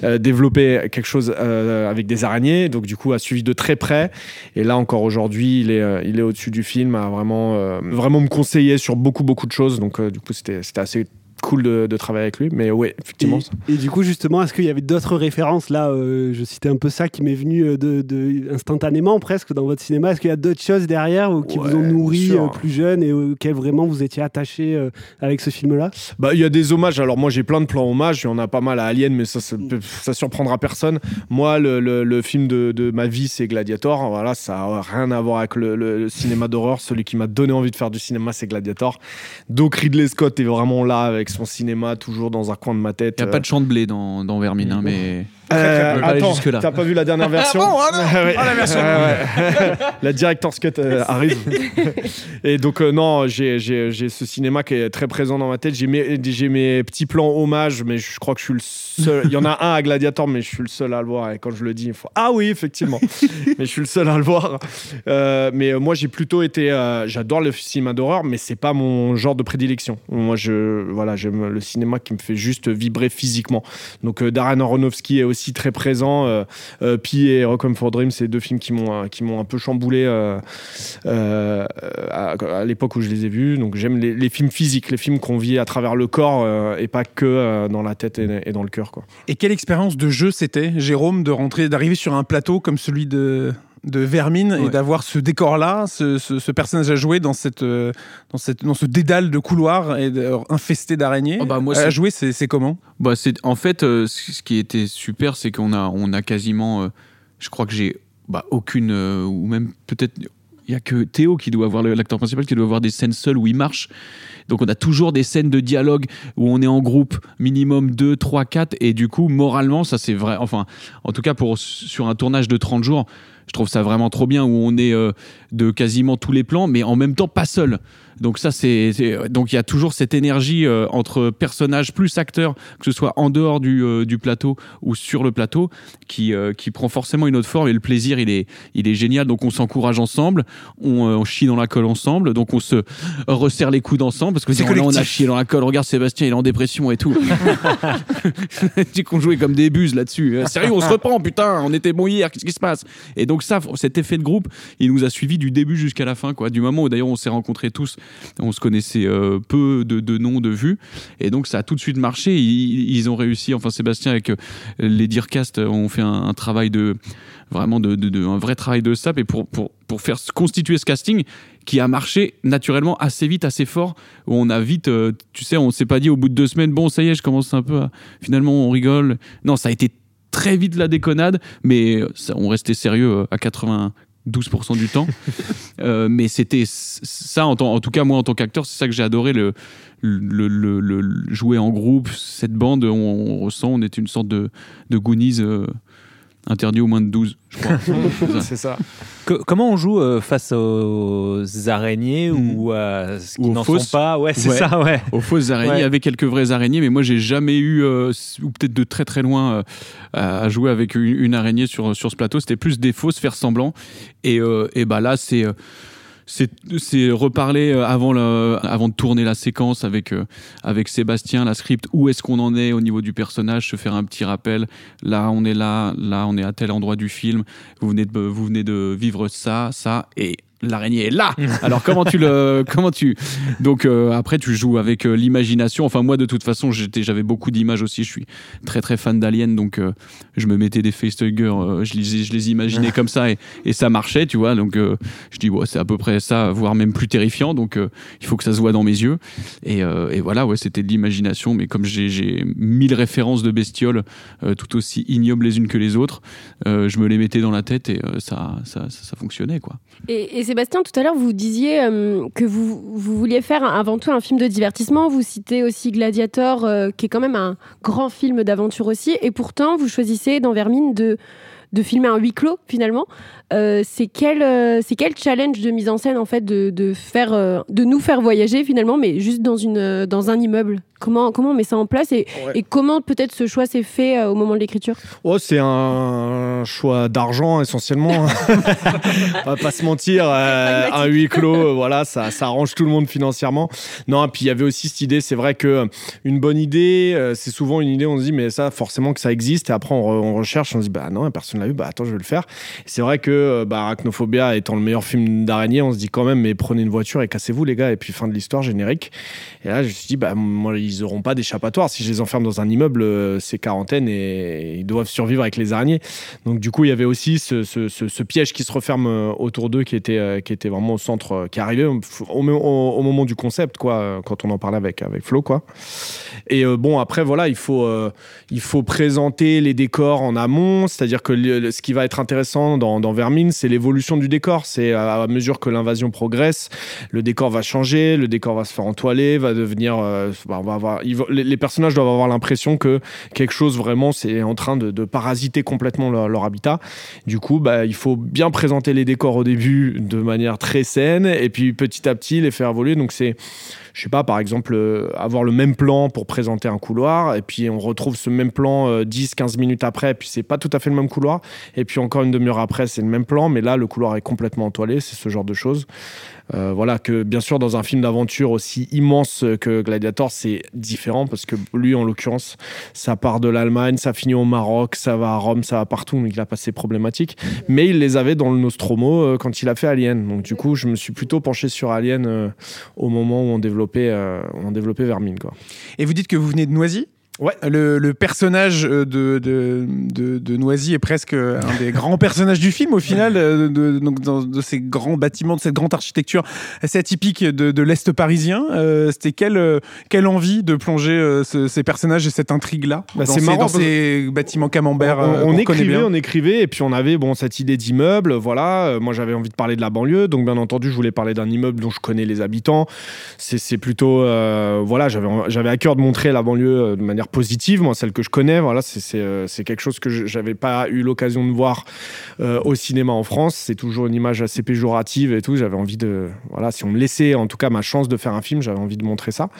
euh, quelque chose euh, avec des araignées, donc du coup a suivi de très près. Et là encore aujourd'hui, il est, euh, est au-dessus du film, a vraiment, euh, vraiment me conseillé sur beaucoup beaucoup de choses. Donc du coup c'était assez cool de, de travailler avec lui. Mais ouais, effectivement. Et, et du coup, justement, est-ce qu'il y avait d'autres références Là, euh, je citais un peu ça qui m'est venu euh, de, de- instantanément presque dans votre cinéma. Est-ce qu'il y a d'autres choses derrière ou qui Ouais, vous ont nourri euh, plus jeune et auxquelles vraiment vous étiez attaché euh, avec ce film-là? Bah, il y a des hommages. Alors, moi, j'ai plein de plans hommages. Il y en a pas mal à Alien, mais ça, ça, ça surprendra personne. Moi, le, le- le film de, de ma vie, c'est Gladiator. Voilà, ça a rien à voir avec le, le cinéma d'horreur. Celui qui m'a donné envie de faire du cinéma, c'est Gladiator. Donc, Ridley Scott est vraiment là avec son cinéma, toujours dans un coin de ma tête. Il n'y a pas de champ de blé dans, dans Vermine, hein, mais. Euh, attends, t'as pas vu la dernière version bon, ah non Ouais. Ah, la version Ouais. [LAUGHS] La director's cut euh, arrive. [LAUGHS] Et donc euh, non, j'ai ce cinéma qui est très présent dans ma tête. J'ai mes, petits plans hommages, mais je crois que je suis le seul. Il y en a un à Gladiator, mais je suis le seul à le voir. Et quand je le dis, il faut ah oui, effectivement. [LAUGHS] mais je suis le seul à le voir. Euh, mais moi, j'ai plutôt été. euh, J'adore le cinéma d'horreur, mais c'est pas mon genre de prédilection. Moi, je voilà, j'aime le cinéma qui me fait juste vibrer physiquement. Donc euh, Darren Aronofsky est aussi très présent. Euh, euh, Pi et Requiem for Dream, c'est deux films qui m'ont euh, qui m'ont un peu chamboulé à, l'époque où je les ai vus. Donc j'aime les, films physiques, les films qu'on vit à travers le corps et pas que dans la tête et, dans le cœur. Et quelle expérience de jeu c'était, Jérôme, de rentrer, d'arriver sur un plateau comme celui de de Vermine et d'avoir ce décor-là, ce, ce- ce personnage à jouer dans cette, euh, dans cette, dans ce dédale de couloirs et de- infesté d'araignées. Oh bah, moi, à jouer, c'est comment? Bah, c'est en fait euh, ce qui était super, c'est qu'on a on a quasiment, euh, je crois que j'ai bah, aucune euh, ou même peut-être il y a que Théo qui doit avoir l'acteur principal qui doit avoir des scènes seules où il marche. Donc on a toujours des scènes de dialogue où on est en groupe minimum 2, 3, 4 et du coup moralement ça c'est vrai enfin en tout cas pour sur un tournage de 30 jours je trouve ça vraiment trop bien où on est euh, de quasiment tous les plans mais en même temps pas seul. Donc ça c'est donc il y a toujours cette énergie euh, entre personnages plus acteurs que ce soit en dehors du, euh, du plateau ou sur le plateau qui euh, qui prend forcément une autre forme. Et le plaisir il est il est génial. Donc on s'encourage ensemble on, euh, on chie dans la colle ensemble. Donc on se resserre les coudes ensemble parce que là, on a chié dans la colle. Regarde Sébastien il est en dépression et tout. [LAUGHS] [LAUGHS] Dis qu'on jouait comme des buses là-dessus. Euh, sérieux on se reprend putain on était bon hier qu'est-ce qui se passe? Et donc ça cet effet de groupe il nous a suivis du début jusqu'à la fin quoi. Du moment où d'ailleurs on s'est rencontrés tous on se connaissait euh, peu de, noms, de vues. Et donc, ça a tout de suite marché. Ils, ils ont réussi, enfin, Sébastien, avec euh, les Dearcast, euh, ont fait un, travail de vraiment de, un vrai travail de sap et pour, pour, pour faire constituer ce casting qui a marché naturellement assez vite, assez fort, on a vite, tu sais, on s'est pas dit au bout de deux semaines, bon, ça y est, je commence un peu à... Finalement, on rigole. Non, ça a été très vite la déconnade, mais ça, on restait sérieux à 80, 12% du temps. Euh, mais c'était ça, en, tout cas, moi, en tant qu'acteur, c'est ça que j'ai adoré, le, jouer en groupe, cette bande, on, ressent, on est une sorte de, de Goonies. Euh, interdit aux moins de 12 je crois [LAUGHS] C'est ça. Comment on joue euh, face aux araignées ou à ce qui n'en fausses. sont pas? Ouais, c'est Ouais. ça, ouais. aux fausses araignées Ouais. avec quelques vraies araignées mais moi j'ai jamais eu euh, ou peut-être de très très loin euh, à à jouer avec une, une araignée sur, sur ce plateau c'était plus des fausses faire semblant et, euh, et bah là c'est euh, c'est reparler euh, avant le, avant de tourner la séquence avec euh, avec Sébastien, la script. Où est-ce qu'on en est au niveau du personnage? Se faire un petit rappel. Là, on est là, là, on est à tel endroit du film. Vous venez de vous venez de vivre ça, ça et l'araignée est là. [LAUGHS] Alors comment tu le comment tu donc euh, après tu joues avec euh, l'imagination. Enfin moi de toute façon j'étais j'avais beaucoup d'images aussi. Je suis très très fan d'Alien donc euh, je me mettais des facehuggers, euh, je les je les imaginais [LAUGHS] comme ça et, et ça marchait tu vois. Donc euh, je dis ouais c'est à peu près ça voire même plus terrifiant donc euh, il faut que ça se voit dans mes yeux et, euh, et voilà ouais c'était de l'imagination mais comme j'ai j'ai mille références de bestioles euh, tout aussi ignobles les unes que les autres euh, je me les mettais dans la tête et euh, ça, ça, ça ça fonctionnait quoi. Et, et Sébastien, tout à l'heure, vous disiez euh, que vous, vouliez faire avant tout un film de divertissement. Vous citez aussi Gladiator, euh, qui est quand même un grand film d'aventure aussi. Et pourtant, vous choisissez dans Vermine de, filmer un huis clos, finalement. Euh, c'est quel, challenge de mise en scène, en fait, de, faire, de nous faire voyager, finalement, mais juste dans un immeuble? Comment, comment on met ça en place et, Ouais. et comment peut-être ce choix s'est fait euh, au moment de l'écriture? Oh, c'est un choix d'argent essentiellement. [LAUGHS] On va pas se mentir, euh, un huis clos, euh, voilà, ça, ça arrange tout le monde financièrement. Non, et puis il y avait aussi cette idée, c'est vrai que une bonne idée, c'est souvent une idée, on se dit mais ça forcément que ça existe, et après on, re- on recherche, on se dit bah non, personne l'a vu, bah attends, je vais le faire. C'est vrai que bah, Arachnophobia étant le meilleur film d'araignée, on se dit quand même mais prenez une voiture et cassez-vous les gars, et puis fin de l'histoire générique. Et là je me suis dit bah moi ils auront pas d'échappatoire, si je les enferme dans un immeuble, euh, c'est quarantaine et ils doivent survivre avec les araignées. Donc du coup, il y avait aussi ce, piège qui se referme euh, autour d'eux, qui était, euh, qui était vraiment au centre, qui arrivait au, au- moment du concept, quoi, quand on en parlait avec, Flo, quoi. Et bon, après, voilà, il faut, présenter les décors en amont, c'est-à-dire que ce qui va être intéressant dans, dans Vermine, c'est l'évolution du décor. C'est à, mesure que l'invasion progresse, le décor va changer, le décor va se faire entoiler, va devenir, bah, on va les, personnages doivent avoir l'impression que quelque chose vraiment c'est en train de, parasiter complètement leur, habitat. Du coup, bah, il faut bien présenter les décors au début de manière très saine et puis petit à petit les faire évoluer. Donc c'est, je sais pas, par exemple, euh, avoir le même plan pour présenter un couloir et puis on retrouve ce même plan 10-15 minutes après et puis c'est pas tout à fait le même couloir et puis encore une demi-heure après c'est le même plan mais là le couloir est complètement entoilé, c'est ce genre de choses. Euh, voilà que bien sûr dans un film d'aventure aussi immense que Gladiator c'est différent parce que lui en l'occurrence ça part de l'Allemagne ça finit au Maroc ça va à Rome ça va partout donc il a passé problématique. Mais il les avait dans le Nostromo euh, quand il a fait Alien. Donc du coup je me suis plutôt penché sur Alien euh, au moment où on développait on développait Vermine quoi. Et vous dites que vous venez de Noisy? Ouais. Le, le personnage euh, de, de, de, de Noisy est presque un des [LAUGHS] grands personnages du film au final, euh, de, donc dans- de ces grands bâtiments, de cette grande architecture assez atypique de, l'Est parisien. Euh, C'était quelle, euh, quelle envie de plonger euh, ce- ces personnages et cette intrigue-là Bah, dans, ces, marrant dans ces bâtiments camembert on, euh, écrivait, bien on écrivait, et puis on avait bon cette idée d'immeuble, voilà. Euh, moi, j'avais envie de parler de la banlieue, donc bien entendu, je voulais parler d'un immeuble dont je connais les habitants. C'est plutôt, euh, voilà, j'avais à cœur de montrer la banlieue euh, de manière positive, moi, celle que je connais. Voilà, c'est euh, quelque chose que j'avais pas eu l'occasion de voir euh, au cinéma en France. C'est toujours une image assez péjorative et tout. J'avais envie de, voilà, si on me laissait en tout cas ma chance de faire un film, j'avais envie de montrer ça.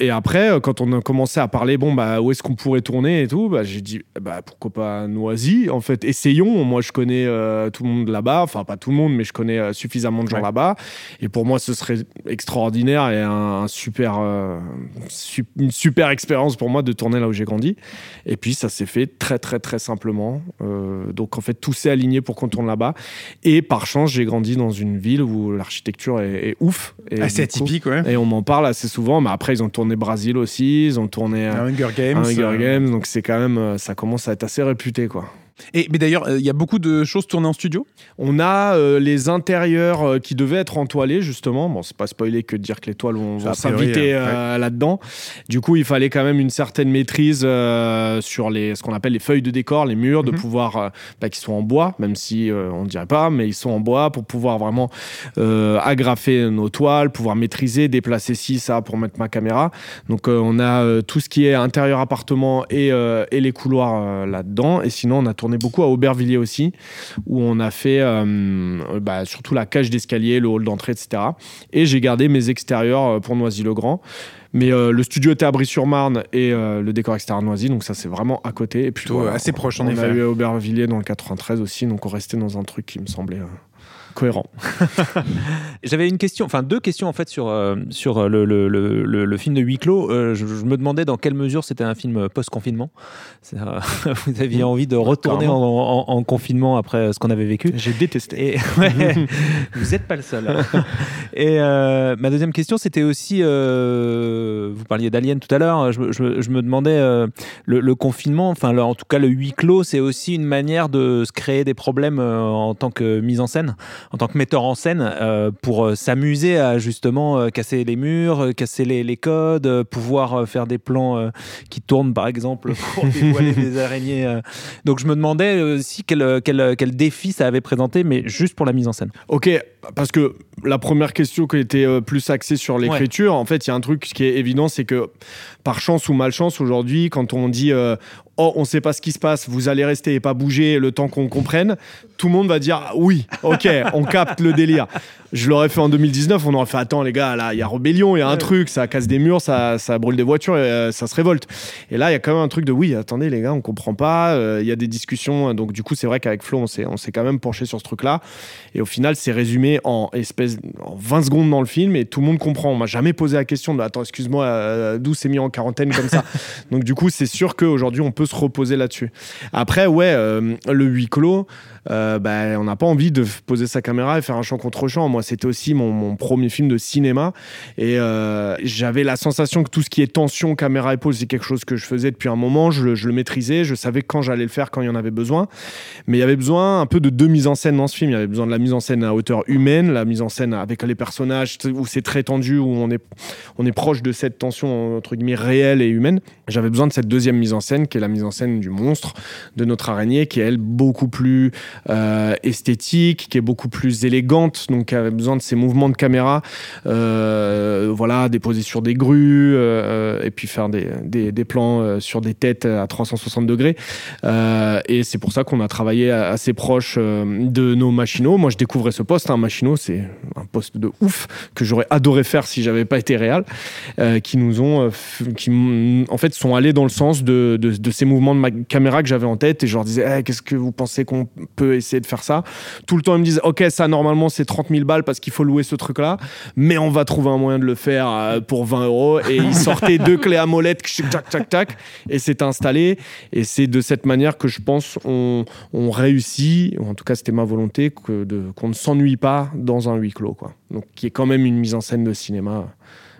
Et après, euh, quand on a commencé à parler, bon, bah, où est-ce qu'on pourrait tourner et tout, bah, j'ai dit, bah, pourquoi pas Noisy En fait, essayons. Moi, je connais euh, tout le monde là-bas. Enfin, pas tout le monde, mais je connais euh, suffisamment de gens Ouais. là-bas. Et pour moi, ce serait extraordinaire et un, un super, euh, su- une super expérience pour moi de tourner là où j'ai grandi. Et puis, ça s'est fait très, très, très simplement. Donc, en fait, tout s'est aligné pour qu'on tourne là-bas. Et par chance, j'ai grandi dans une ville où l'architecture est, est ouf. Et Assez coup- atypique, ouais. et on m'en parle assez souvent, mais après ils ont tourné Brésil aussi, ils ont tourné euh, Un Hunger Games. un Hunger euh, Games, donc c'est quand même, euh, ça commence à être assez réputé quoi. Et, mais d'ailleurs, euh, il y a beaucoup de choses tournées en studio? On a euh, les intérieurs euh, qui devaient être entoilés justement. Bon, c'est pas spoilé que de dire que les toiles vont, s'inviter là-dedans. Du coup, il fallait quand même une certaine maîtrise euh, sur les, ce qu'on appelle les feuilles de décor, les murs, de Mhm. pouvoir, euh, bah, qui sont en bois, même si euh, on ne dirait pas, mais ils sont en bois pour pouvoir vraiment euh, agrafer nos toiles, pouvoir maîtriser, déplacer ci, ça pour mettre ma caméra. Donc euh, on a euh, tout ce qui est intérieur appartement et, euh, et les couloirs euh, là-dedans. Et sinon, on a tourné beaucoup à Aubervilliers aussi, où on a fait euh, bah, surtout la cage d'escalier, le hall d'entrée, etc. Et j'ai gardé mes extérieurs euh, pour Noisy-le-Grand. Mais euh, le studio était à Brie-sur-Marne et euh, le décor extérieur à Noisy, donc ça c'est vraiment à côté. Et Plutôt, voilà, assez proche, en on effet. a eu à Aubervilliers dans le 93 aussi, donc on restait dans un truc qui me semblait euh, cohérent. [LAUGHS] J'avais une question, enfin deux questions en fait sur, euh, sur euh, le, le, le, film de huis clos. Euh, je, je me demandais dans quelle mesure c'était un film post-confinement. Euh, [LAUGHS] Vous aviez envie de retourner en, en- en confinement après ce qu'on avait vécu. J'ai détesté. Et [LAUGHS] ouais, vous n'êtes pas le seul. Et ma deuxième question, c'était aussi, vous parliez d'Alien tout à l'heure, je, me- je me- je me demandais, le, confinement, enfin en tout cas le huis clos, c'est aussi une manière de se créer des problèmes en tant que mise en scène, en tant que metteur en scène, euh, pour euh, s'amuser à justement euh, casser les murs, casser les, les codes, pouvoir faire des plans qui tournent par exemple [LAUGHS] pour dévoiler [LAUGHS] des araignées. Donc je me demandais aussi quel, quel, quel défi ça avait présenté, mais juste pour la mise en scène. Ok, parce que la première question qui était plus axée sur l'écriture, en fait, il y a un truc qui est évident, c'est que par chance ou malchance, aujourd'hui, quand on dit euh, Oh, on sait pas ce qui se passe, vous allez rester et pas bouger le temps qu'on comprenne, tout le monde va dire Ah Oui, ok, on capte le délire. Je l'aurais fait en 2019, on aurait fait Attends, les gars, là, il y a rébellion, il y a un truc, ça casse des murs, ça, ça brûle des voitures, et, euh, ça se révolte. Et là, il y a quand même un truc de Oui, attendez, les gars, on comprend pas, euh, il y a des discussions. Donc, du coup, c'est vrai qu'avec Flo, on s'est on s'est quand même penché sur ce truc-là. Et au final, c'est résumé en espèce en 20 secondes dans le film et tout le monde comprend. On m'a jamais posé la question de attends, excuse-moi, euh, d'où c'est mis en quarantaine comme ça. [LAUGHS] Donc du coup, c'est sûr qu'aujourd'hui, on peut se reposer là-dessus. Après, ouais, euh, le huis clos. Euh, bah, on n'a pas envie de poser sa caméra et faire un champ contre champ. Moi, c'était aussi mon, premier film de cinéma et euh, j'avais la sensation que tout ce qui est tension, caméra épaule, c'est quelque chose que je faisais depuis un moment. Je, je le maîtrisais, je savais quand j'allais le faire, quand il y en avait besoin. Mais il y avait besoin un peu de deux mises en scène dans ce film. Il y avait besoin de la mise en scène à hauteur humaine, la mise en scène avec les personnages où c'est très tendu, où on est, on est proche de cette tension entre guillemets réelle et humaine. J'avais besoin de cette deuxième mise en scène qui est la mise en scène du monstre, de notre araignée, qui est elle beaucoup plus euh, esthétique, qui est beaucoup plus élégante, donc qui avait besoin de ces mouvements de caméra, euh, voilà, déposer sur des grues euh, et puis faire des, des, plans euh, sur des têtes à 360 degrés. Et c'est pour ça qu'on a travaillé assez proche de nos machinaux. Moi, je découvrais ce poste. Un machinot, c'est un poste de ouf que j'aurais adoré faire si j'avais pas été réel. qui nous ont, qui en fait sont allés dans le sens de, de, de ces mouvements de ma caméra que j'avais en tête. Et je leur disais, Eh, qu'est-ce que vous pensez qu'on peut essayer de faire ça Tout le temps, ils me disaient, ok, ça normalement c'est 30 000 balles parce qu'il faut louer ce truc-là, mais on va trouver un moyen de le faire euh, pour 20 euros. Et ils sortaient deux clés à molette, [LAUGHS] tac, tac, tac, et c'est installé. Et c'est de cette manière que je pense on, on réussit, ou en tout cas c'était ma volonté, qu'on ne s'ennuie pas dans un huis clos. Quoi. Donc qui est quand même une mise en scène de cinéma,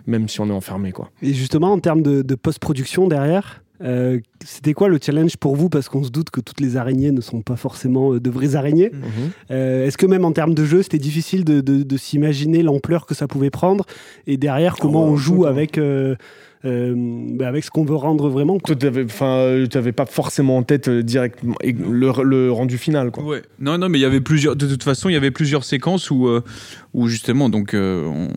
même si on est enfermé. Quoi. Et justement, en termes de post-production derrière, euh, c'était quoi le challenge pour vous? Parce qu'on se doute que toutes les araignées ne sont pas forcément euh, de vraies araignées. Euh, Est-ce que même en termes de jeu, c'était difficile de, de- de s'imaginer l'ampleur que ça pouvait prendre? Et derrière, comment Oh, on joue tout, avec, euh, euh, bah, avec ce qu'on veut rendre vraiment euh, t'avais pas forcément en tête euh, directement le, le rendu final. Quoi. Ouais. Non, non, mais il y avait plusieurs. De toute façon, il y avait plusieurs séquences où, euh, où justement, donc, euh, on,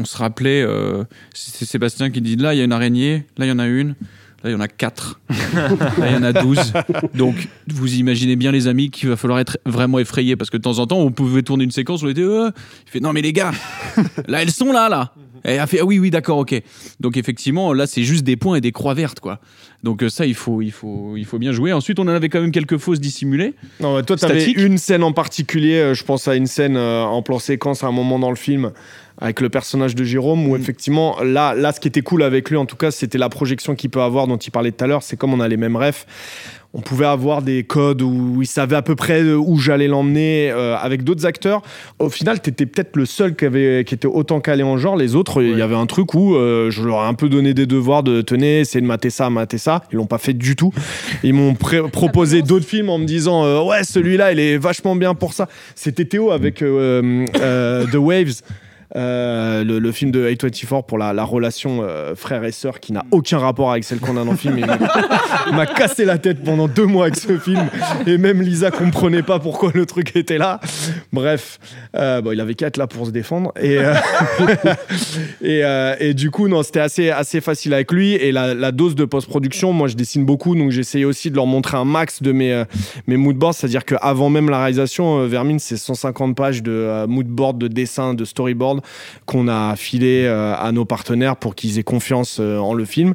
on se rappelait. euh, c'est Sébastien qui dit là, il y a une araignée, là, il y en a une. Il y en a quatre. là, il y en a douze. Donc, vous imaginez bien, les amis, qu'il va falloir être vraiment effrayé. Parce que de temps en temps, on pouvait tourner une séquence où on était. euh, il fait Non, mais les gars, là, elles sont là, là. Et elle a fait Ah oui, oui, d'accord, ok. Donc, effectivement, là, c'est juste des points et des croix vertes, quoi. Donc, euh, ça, il faut, il, faut, il faut bien jouer. Ensuite, on en avait quand même quelques fausses dissimulées. Non, mais toi, t'avais une scène en particulier. euh, je pense à une scène euh, en plan séquence à un moment dans le film avec le personnage de Jérôme où effectivement là là ce qui était cool avec lui en tout cas c'était la projection qu'il peut avoir dont il parlait tout à l'heure c'est comme on a les mêmes refs on pouvait avoir des codes où il savait à peu près euh, où j'allais l'emmener euh, avec d'autres acteurs. Au final, tu étais peut-être le seul qui, avait, qui était autant calé en genre. Les autres, il y avait un truc où euh, je leur ai un peu donné des devoirs de tenez, essayez de mater ça, mater ça. Ils l'ont pas fait du tout. Ils m'ont [LAUGHS] proposé d'autres films en me disant euh, ouais, celui-là, il est vachement bien pour ça. C'était Théo avec The Waves. Euh, le, le film de A24 pour la, la relation euh, frère et sœur qui n'a aucun rapport avec celle qu'on a dans le film. Il [LAUGHS] m'a- cassé la tête pendant deux mois avec ce film et même Lisa comprenait pas pourquoi le truc était là. Bref, euh, bon, il avait qu'à être là pour se défendre et [LAUGHS] et, et du coup non, c'était assez assez facile avec lui et la, la dose de post-production. Moi, je dessine beaucoup, donc j'essayais aussi de leur montrer un max de mes mes moodboards, c'est-à-dire qu'avant même la réalisation, Vermine, c'est 150 pages de moodboard, de dessin, de storyboard qu'on a filé euh, à nos partenaires pour qu'ils aient confiance euh, en le film.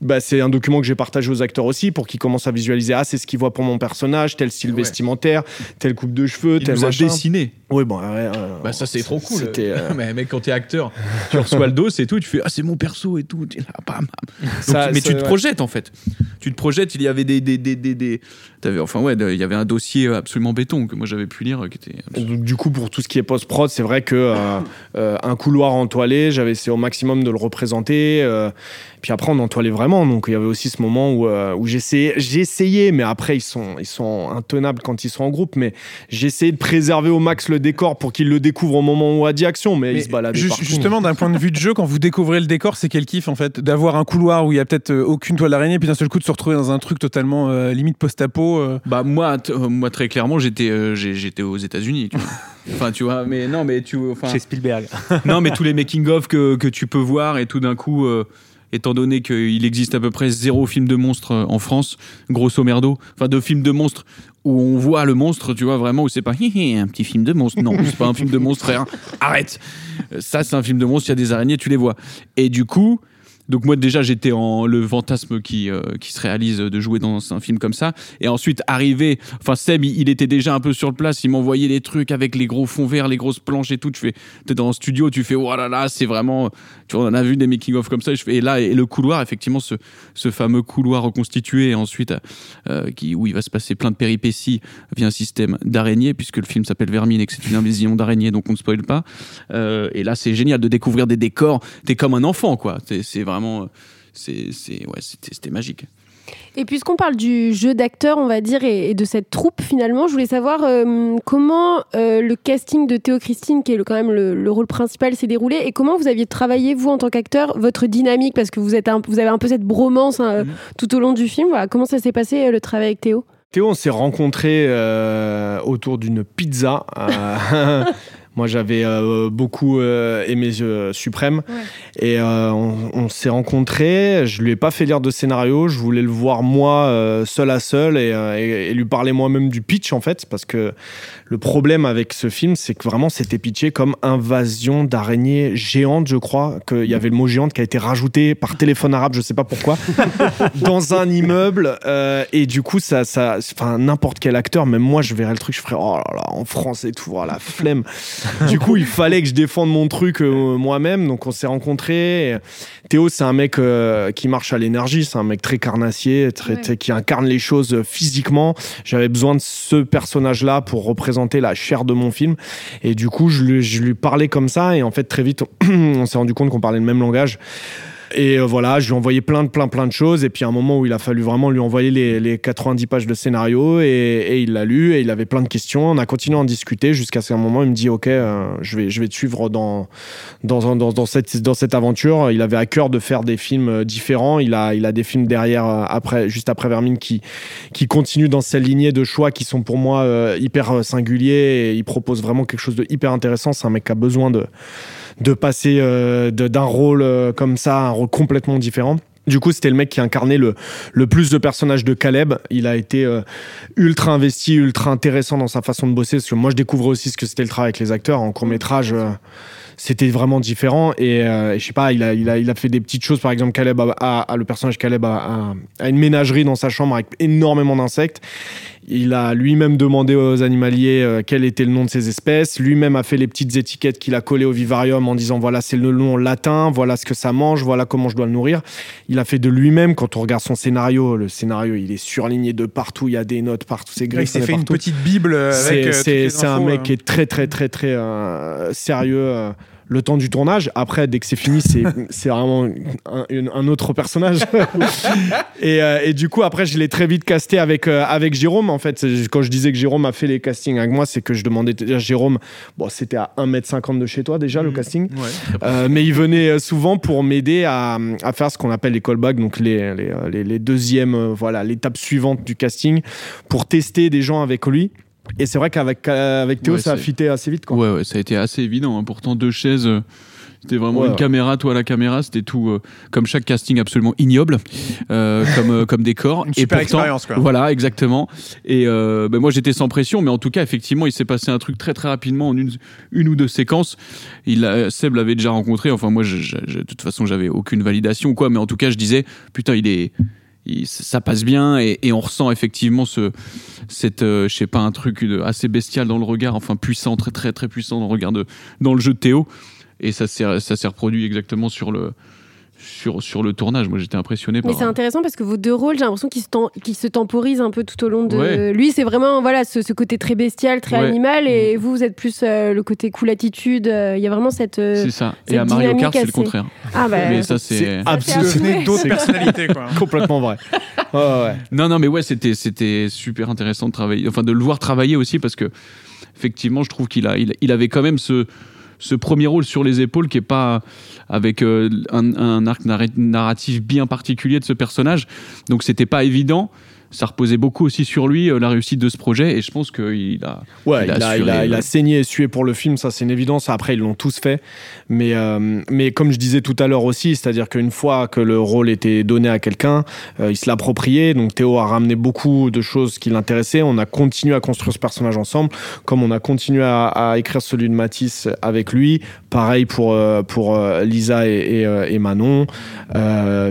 Bah, c'est un document que j'ai partagé aux acteurs aussi pour qu'ils commencent à visualiser ah c'est ce qu'ils voient pour mon personnage tel style vestimentaire telle coupe de cheveux Il tel nous a machin dessiné. Oui, bon, ouais, Bah ça c'est trop cool. Euh, [LAUGHS] mais mec quand t'es acteur, tu reçois le dos et tout, tu fais ah c'est mon perso et tout, là, bam, bam. Donc, Ça- mais ça- tu te ouais. projettes en fait. Tu te projettes. Il y avait des des des des, des- t'avais enfin ouais, il y avait un dossier absolument béton que moi j'avais pu lire qui était. Du coup, pour tout ce qui est post-prod, c'est vrai que euh, euh, un couloir entoilé, j'avais essayé au maximum de le représenter. euh, puis après, on entoilait vraiment. Donc, il y avait aussi ce moment où, euh, où j'essayais, essayé, mais après, ils sont, ils sont intenables quand ils sont en groupe. Mais essayé de préserver au max le décor pour qu'ils le découvrent au moment où on a dit action. Mais, Mais ils se ju- partout. justement, d'un point de vue de jeu, quand vous découvrez le décor, c'est quel kiff en fait D'avoir un couloir où il y a peut-être euh, aucune toile d'araignée, puis d'un seul coup de se retrouver dans un truc totalement euh, limite post-apo. euh. Bah moi moi très clairement j'étais euh, j'étais aux États-Unis. [LAUGHS] Enfin tu vois mais non mais tu enfin Chez Spielberg. [LAUGHS] non, mais tous les making-of que, que tu peux voir, et tout d'un coup, euh, étant donné qu'il existe à peu près zéro film de monstre en France, grosso merdo, enfin de films de monstres où on voit le monstre, tu vois, vraiment, où c'est pas un petit film de monstre. Non, c'est pas un film de monstre, frère. Arrête. Euh, Ça, c'est un film de monstre, il y a des araignées, tu les vois. Et du coup. Donc moi déjà j'étais en le fantasme qui euh, qui se réalise de jouer dans un film comme ça. Et ensuite arrivé enfin Seb il, était déjà un peu sur place. Il m'envoyait des trucs avec les gros fonds verts les grosses planches et tout. Tu fais t'es dans le studio tu fais oh là là c'est vraiment tu vois on en a vu des making of comme ça. Et je fais là et le couloir effectivement ce ce fameux couloir reconstitué et ensuite euh, qui où il va se passer plein de péripéties via un système d'araignées puisque le film s'appelle Vermine et que c'est une invasion d'araignées donc on ne spoil pas. Euh, et là c'est génial de découvrir des décors. T'es comme un enfant quoi. C'est c'est vraiment euh, c'est c'est ouais c'était c'était magique Et puisqu'on parle du jeu d'acteur, on va dire, et, et de cette troupe, finalement, je voulais savoir euh, comment euh, le casting de Théo Christine, qui est le- quand même le, le rôle principal, s'est déroulé, et comment vous aviez travaillé, vous, en tant qu'acteur, votre dynamique, parce que vous, êtes un- vous avez un peu cette bromance hein, Mhm. tout au long du film. Voilà, comment ça s'est passé, euh, le travail avec Théo? Théo, on s'est rencontrés euh, autour d'une pizza. [LAUGHS] Moi, j'avais euh, beaucoup euh, aimé euh, Suprême. Et euh, on, on s'est rencontrés. Je lui ai pas fait lire de scénario. Je voulais le voir moi, seul à seul, et, et- et lui parler moi-même du pitch, en fait. Parce que le problème avec ce film, c'est que vraiment, c'était pitché comme invasion d'araignées géantes, je crois. Qu'il y avait le mot géante qui a été rajouté par téléphone arabe, je sais pas pourquoi, [LAUGHS] dans un immeuble. et du coup, ça, ça, n'importe quel acteur, même moi, je verrais le truc, je ferais, oh là là, en France et tout, oh, la flemme. [LAUGHS] du coup, il fallait que je défende mon truc euh, moi-même. Donc, on s'est rencontrés. Et Théo, c'est un mec euh, qui marche à l'énergie. C'est un mec très carnassier, très, Ouais. très- qui incarne les choses euh, physiquement. J'avais besoin de ce personnage-là pour représenter la chair de mon film. Et du coup, je lui, je lui parlais comme ça. Et en fait, très vite, [CLEARS THROAT] on s'est rendu compte qu'on parlait le même langage. Et euh, voilà, je lui ai envoyé plein de, plein, de choses. Et puis, à un moment où il a fallu vraiment lui envoyer les, les 90 pages de scénario, et, il l'a lu, et il avait plein de questions. On a continué à en discuter jusqu'à ce qu'à un moment, il me dit Ok, euh, je, vais, je vais te suivre dans, dans, cette, dans cette aventure. Il avait à cœur de faire des films euh, différents. Il a, il a des films derrière, après, juste après Vermine, qui, qui continuent dans cette lignée de choix qui sont pour moi hyper singuliers. Et il propose vraiment quelque chose de hyper intéressant. C'est un mec qui a besoin de de passer euh, d'un rôle euh, comme ça à un rôle complètement différent. Du coup, c'était le mec qui incarnait le, le plus de personnages de Caleb. Il a été euh, ultra investi, ultra intéressant dans sa façon de bosser. Parce que moi, je découvrais aussi ce que c'était le travail avec les acteurs. En court métrage, c'était vraiment différent. Et, euh, je sais pas, il a, il, a, il a fait des petites choses. Par exemple, Caleb a, le personnage Caleb a- a une ménagerie dans sa chambre avec énormément d'insectes. Il a lui-même demandé aux animaliers euh, quel était le nom de ces espèces. Lui-même a fait les petites étiquettes qu'il a collées au vivarium en disant voilà, c'est le nom latin, voilà ce que ça mange, voilà comment je dois le nourrir. Il a fait de lui-même, quand on regarde son scénario, le scénario il est surligné de partout, il y a des notes partout, c'est Il griffe. s'est fait une petite bible euh, avec. C'est euh, un mec euh. qui est très très très très sérieux le temps du tournage. Après, dès que c'est fini, c'est [LAUGHS] c'est vraiment un, un autre personnage. [LAUGHS] et, euh, et du coup, après, je l'ai très vite casté avec, euh, avec Jérôme. En fait, quand je disais que Jérôme a fait les castings avec moi, c'est que je demandais à Jérôme, bon, c'était à 1m50 de chez toi déjà le casting. Euh, mais il venait euh, souvent pour m'aider à, à faire ce qu'on appelle les callbacks, donc les, les, euh, les- les deuxièmes, euh, voilà, l'étape suivante du casting, pour tester des gens avec lui. Et c'est vrai qu'avec euh, avec Théo, Ouais, ça a fité assez vite. Quoi. Ouais, ouais, ça a été assez évident. hein. Pourtant, deux chaises. euh, C'était vraiment Ouais, une ouais. caméra, toi à la caméra, c'était tout euh, comme chaque casting absolument ignoble, euh, comme, euh, comme décor. Une super expérience, quoi. Voilà, exactement. Et euh, ben moi j'étais sans pression, mais en tout cas, effectivement, il s'est passé un truc très très rapidement en une, une ou deux séquences. Il, a- Seb l'avait déjà rencontré, enfin moi, je- je- je- de toute façon, j'avais aucune validation ou quoi, mais en tout cas, je disais, putain, il est. ça passe bien et, on ressent effectivement ce, cette, euh, je sais pas, un truc assez bestial dans le regard, enfin puissant, très très très puissant dans le regard de, dans le jeu de Théo. Et ça s'est reproduit exactement sur le, sur, sur le tournage. Moi, j'étais impressionné Mais par. c'est intéressant parce que vos deux rôles, j'ai l'impression qu'ils se, tem- qu'ils se temporisent un peu tout au long de. Ouais. Lui, c'est vraiment voilà ce, ce côté très bestial, très Ouais. animal, et vous, vous êtes plus euh, le côté cool attitude. euh, Il y a vraiment cette. euh, C'est ça. Et à Mario dynamique Kart, c'est le assez- contraire. Ah bah. Mais ça, c'est. absolument d'autres personnalités, quoi. [LAUGHS] complètement vrai. Ouais. Non, non, mais ouais, c'était, c'était super intéressant de travailler, enfin de le voir travailler aussi parce que effectivement, je trouve qu'il a, il, il avait quand même ce, ce premier rôle sur les épaules qui est pas avec euh, un, un arc narra- narratif bien particulier de ce personnage. Donc c'était pas évident. Ça reposait beaucoup aussi sur lui, euh, la réussite de ce projet, et je pense qu'il a. Ouais, Il il a a, il, assuré, a, il a ouais. saigné et sué pour le film, ça c'est une évidence. Après, ils l'ont tous fait. Mais, euh, mais comme je disais tout à l'heure aussi, c'est-à-dire qu'une fois que le rôle était donné à quelqu'un, euh, il se l'appropriait. Donc Théo a ramené beaucoup de choses qui l'intéressaient. On a continué à construire ce personnage ensemble, comme on a continué à, à écrire celui de Matisse avec lui. Pareil pour, euh, pour Lisa et, et, et Manon,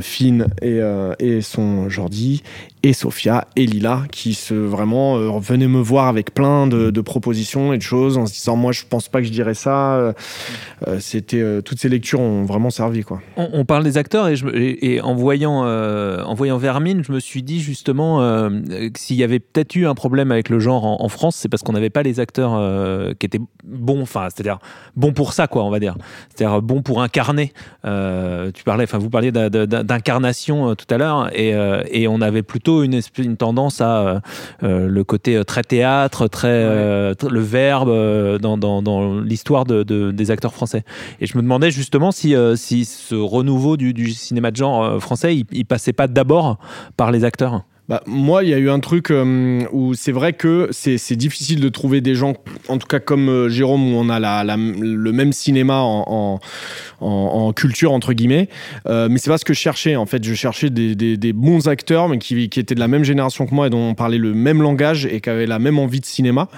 Finn et, et son Jordi, et Sophia et Lila, qui se vraiment euh, venaient me voir avec plein de, propositions et de choses en se disant moi je pense pas que je dirais ça. Euh, euh, C'était euh, toutes ces lectures ont vraiment servi quoi. On, parle des acteurs et, en voyant en voyant Vermine, je me suis dit justement s'il y avait peut-être eu un problème avec le genre en, France, c'est parce qu'on n'avait pas les acteurs qui étaient bons, enfin c'est-à-dire bons pour ça quoi, on va dire, c'est-à-dire bons pour incarner. Tu parlais, enfin vous parliez d'incarnation tout à l'heure et on avait plutôt une, tendance à euh, euh, le côté euh, très théâtre, très euh, tr- le verbe dans, dans, dans l'histoire de, de- des acteurs français. Et je me demandais justement si, si ce renouveau du, du cinéma de genre français, il, il passait pas d'abord par les acteurs. Bah, moi, il y a eu un truc euh, où c'est vrai que c'est difficile de trouver des gens, en tout cas comme euh, Jérôme, où on a le même cinéma en, culture, entre guillemets. Euh, mais c'est pas ce que je cherchais. En fait, je cherchais des, bons acteurs, mais qui, qui étaient de la même génération que moi et dont on parlait le même langage et qui avaient la même envie de cinéma.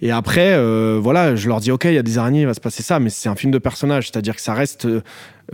Et après, euh, voilà, je leur dis, OK, il y a des araignées, il va se passer ça, mais c'est un film de personnage. C'est-à-dire que ça reste.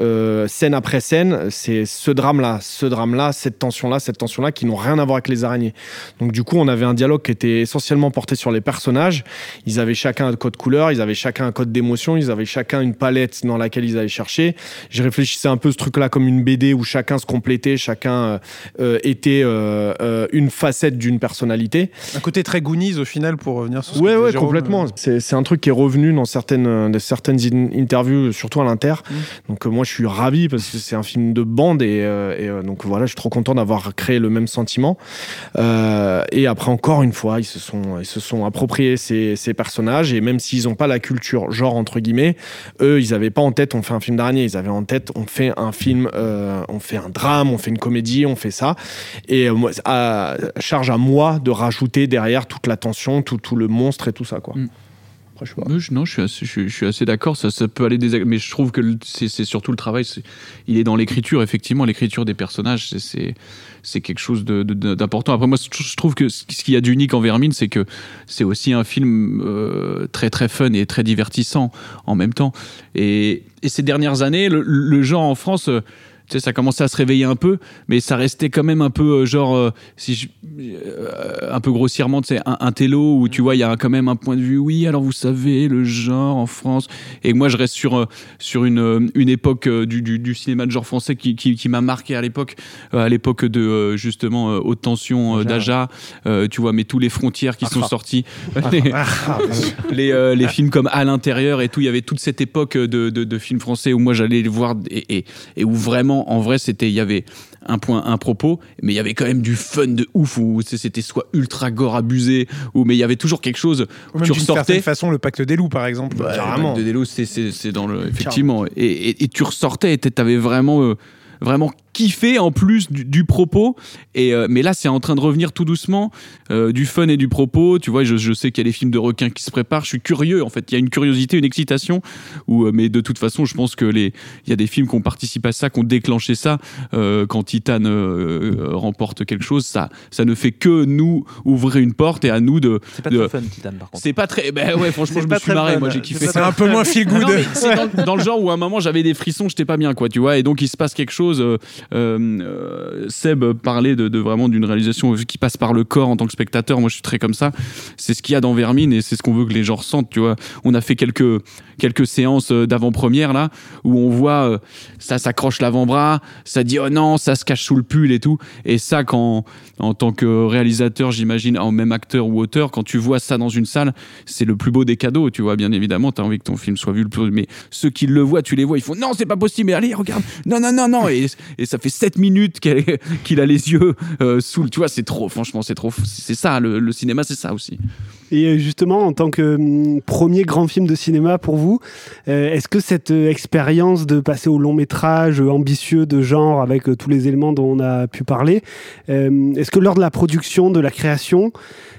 Euh, scène après scène, c'est ce drame-là, ce drame-là, cette tension-là, cette tension-là qui n'ont rien à voir avec les araignées. Donc du coup, on avait un dialogue qui était essentiellement porté sur les personnages. Ils avaient chacun un code couleur, ils avaient chacun un code d'émotion, ils avaient chacun une palette dans laquelle ils allaient chercher. Je réfléchissais un peu ce truc-là comme une BD où chacun se complétait, chacun euh, euh, était euh, une facette d'une personnalité. Un côté très Goonies au final pour revenir sur ce Ouais, ouais, Jérôme. complètement. C'est un truc qui est revenu dans certaines, certaines in- interviews, surtout à l'Inter. Donc, euh, moi, je suis ravi parce que c'est un film de bande et, euh, euh, donc voilà, je suis trop content d'avoir créé le même sentiment. Euh, et après, encore une fois, ils se sont, ils se sont appropriés ces, ces personnages et même s'ils n'ont pas la culture genre, entre guillemets, eux, ils n'avaient pas en tête on fait un film d'araignée, ils avaient en tête on fait un film, on fait un drame, on fait une comédie, on fait ça. Et à, charge à moi de rajouter derrière toute la tension, tout, tout le monstre et tout ça, quoi. Mm. Je Non, je suis assez, d'accord. Ça, peut aller des, mais je trouve que c'est surtout le travail. Il est dans l'écriture, effectivement, l'écriture des personnages. c'est- quelque chose d'important. Après, moi, je trouve que ce qu'il y a d'unique en Vermine, c'est que c'est aussi un film euh, très très fun et très divertissant en même temps. Et, ces dernières années, le, le genre en France. euh, tu sais, ça commençait à se réveiller un peu, mais ça restait quand même un peu euh, genre, euh, si je- euh, un peu grossièrement, tu sais, un, un télo où tu vois, il y a quand même un point de vue. Oui, alors vous savez, le genre en France. Et moi, je reste sur sur une une époque du, du, du cinéma de genre français qui, qui, qui m'a marqué à l'époque, à l'époque de justement haute tension d'Aja. Tu vois, mais tous les frontières qui sont sortis, les, [LAUGHS] les, euh, les films comme À l'intérieur et tout. Il y avait toute cette époque de, de, de films français où moi j'allais les voir et, et, et où vraiment, en vrai, c'était il y avait un point, un propos, mais il y avait quand même du fun de ouf où c'était soit ultra gore abusé ou mais il y avait toujours quelque chose. Ou même tu ressortais. certaine façon, le pacte des loups, par exemple. Ouais, Carrément. le Pacte des loups, c'est- dans le effectivement. Et, et, et tu ressortais et t'avais vraiment euh, vraiment kiffé en plus du, du propos. Et euh, mais là, c'est en train de revenir tout doucement euh, du fun et du propos. Tu vois, je, je sais qu'il y a des films de requins qui se préparent. Je suis curieux en fait. Il y a une curiosité, une excitation. Où, euh, mais de toute façon, je pense que les il y a des films qui ont participé à ça, qui ont déclenché ça. Euh, quand Titan remporte quelque chose, ça ça ne fait que nous ouvrir une porte et à nous de. C'est pas de- très fun, Titan, par contre. c'est pas très. Ben ouais, franchement, je me suis marré. fun. Moi, j'ai C'est kiffé C'est un peu moins feel good. non, mais c'est dans, dans le genre où à un moment j'avais des frissons, j'étais pas bien, quoi, tu vois, et donc il se passe quelque chose. Euh, euh, Seb parlait de, vraiment d'une réalisation qui passe par le corps en tant que spectateur. Moi, je suis très comme ça. C'est ce qu'il y a dans Vermine et c'est ce qu'on veut que les gens ressentent. Tu vois, on a fait quelques quelques séances euh, d'avant-première là où on voit ça s'accroche l'avant-bras, ça dit oh non, ça se cache sous le pull et tout. Et ça, quand en tant que réalisateur, j'imagine, en même acteur ou auteur, quand tu vois ça dans une salle, c'est le plus beau des cadeaux. Tu vois, bien évidemment, tu as envie que ton film soit vu le plus. Mais ceux qui le voient, tu les vois, ils font non, c'est pas possible. Mais allez, regarde, non, non, non, non. Et, et ça fait 7 minutes [LAUGHS] qu'il a les yeux euh, sous le. Tu vois, c'est trop. Franchement, c'est trop. C'est ça, le cinéma, c'est ça aussi. Et euh, justement, en tant que hum, premier grand film de cinéma pour vous, euh, est-ce que cette euh, expérience de passer au long métrage ambitieux de genre avec tous les éléments dont on a pu parler, est-ce que lors de la production, de la création,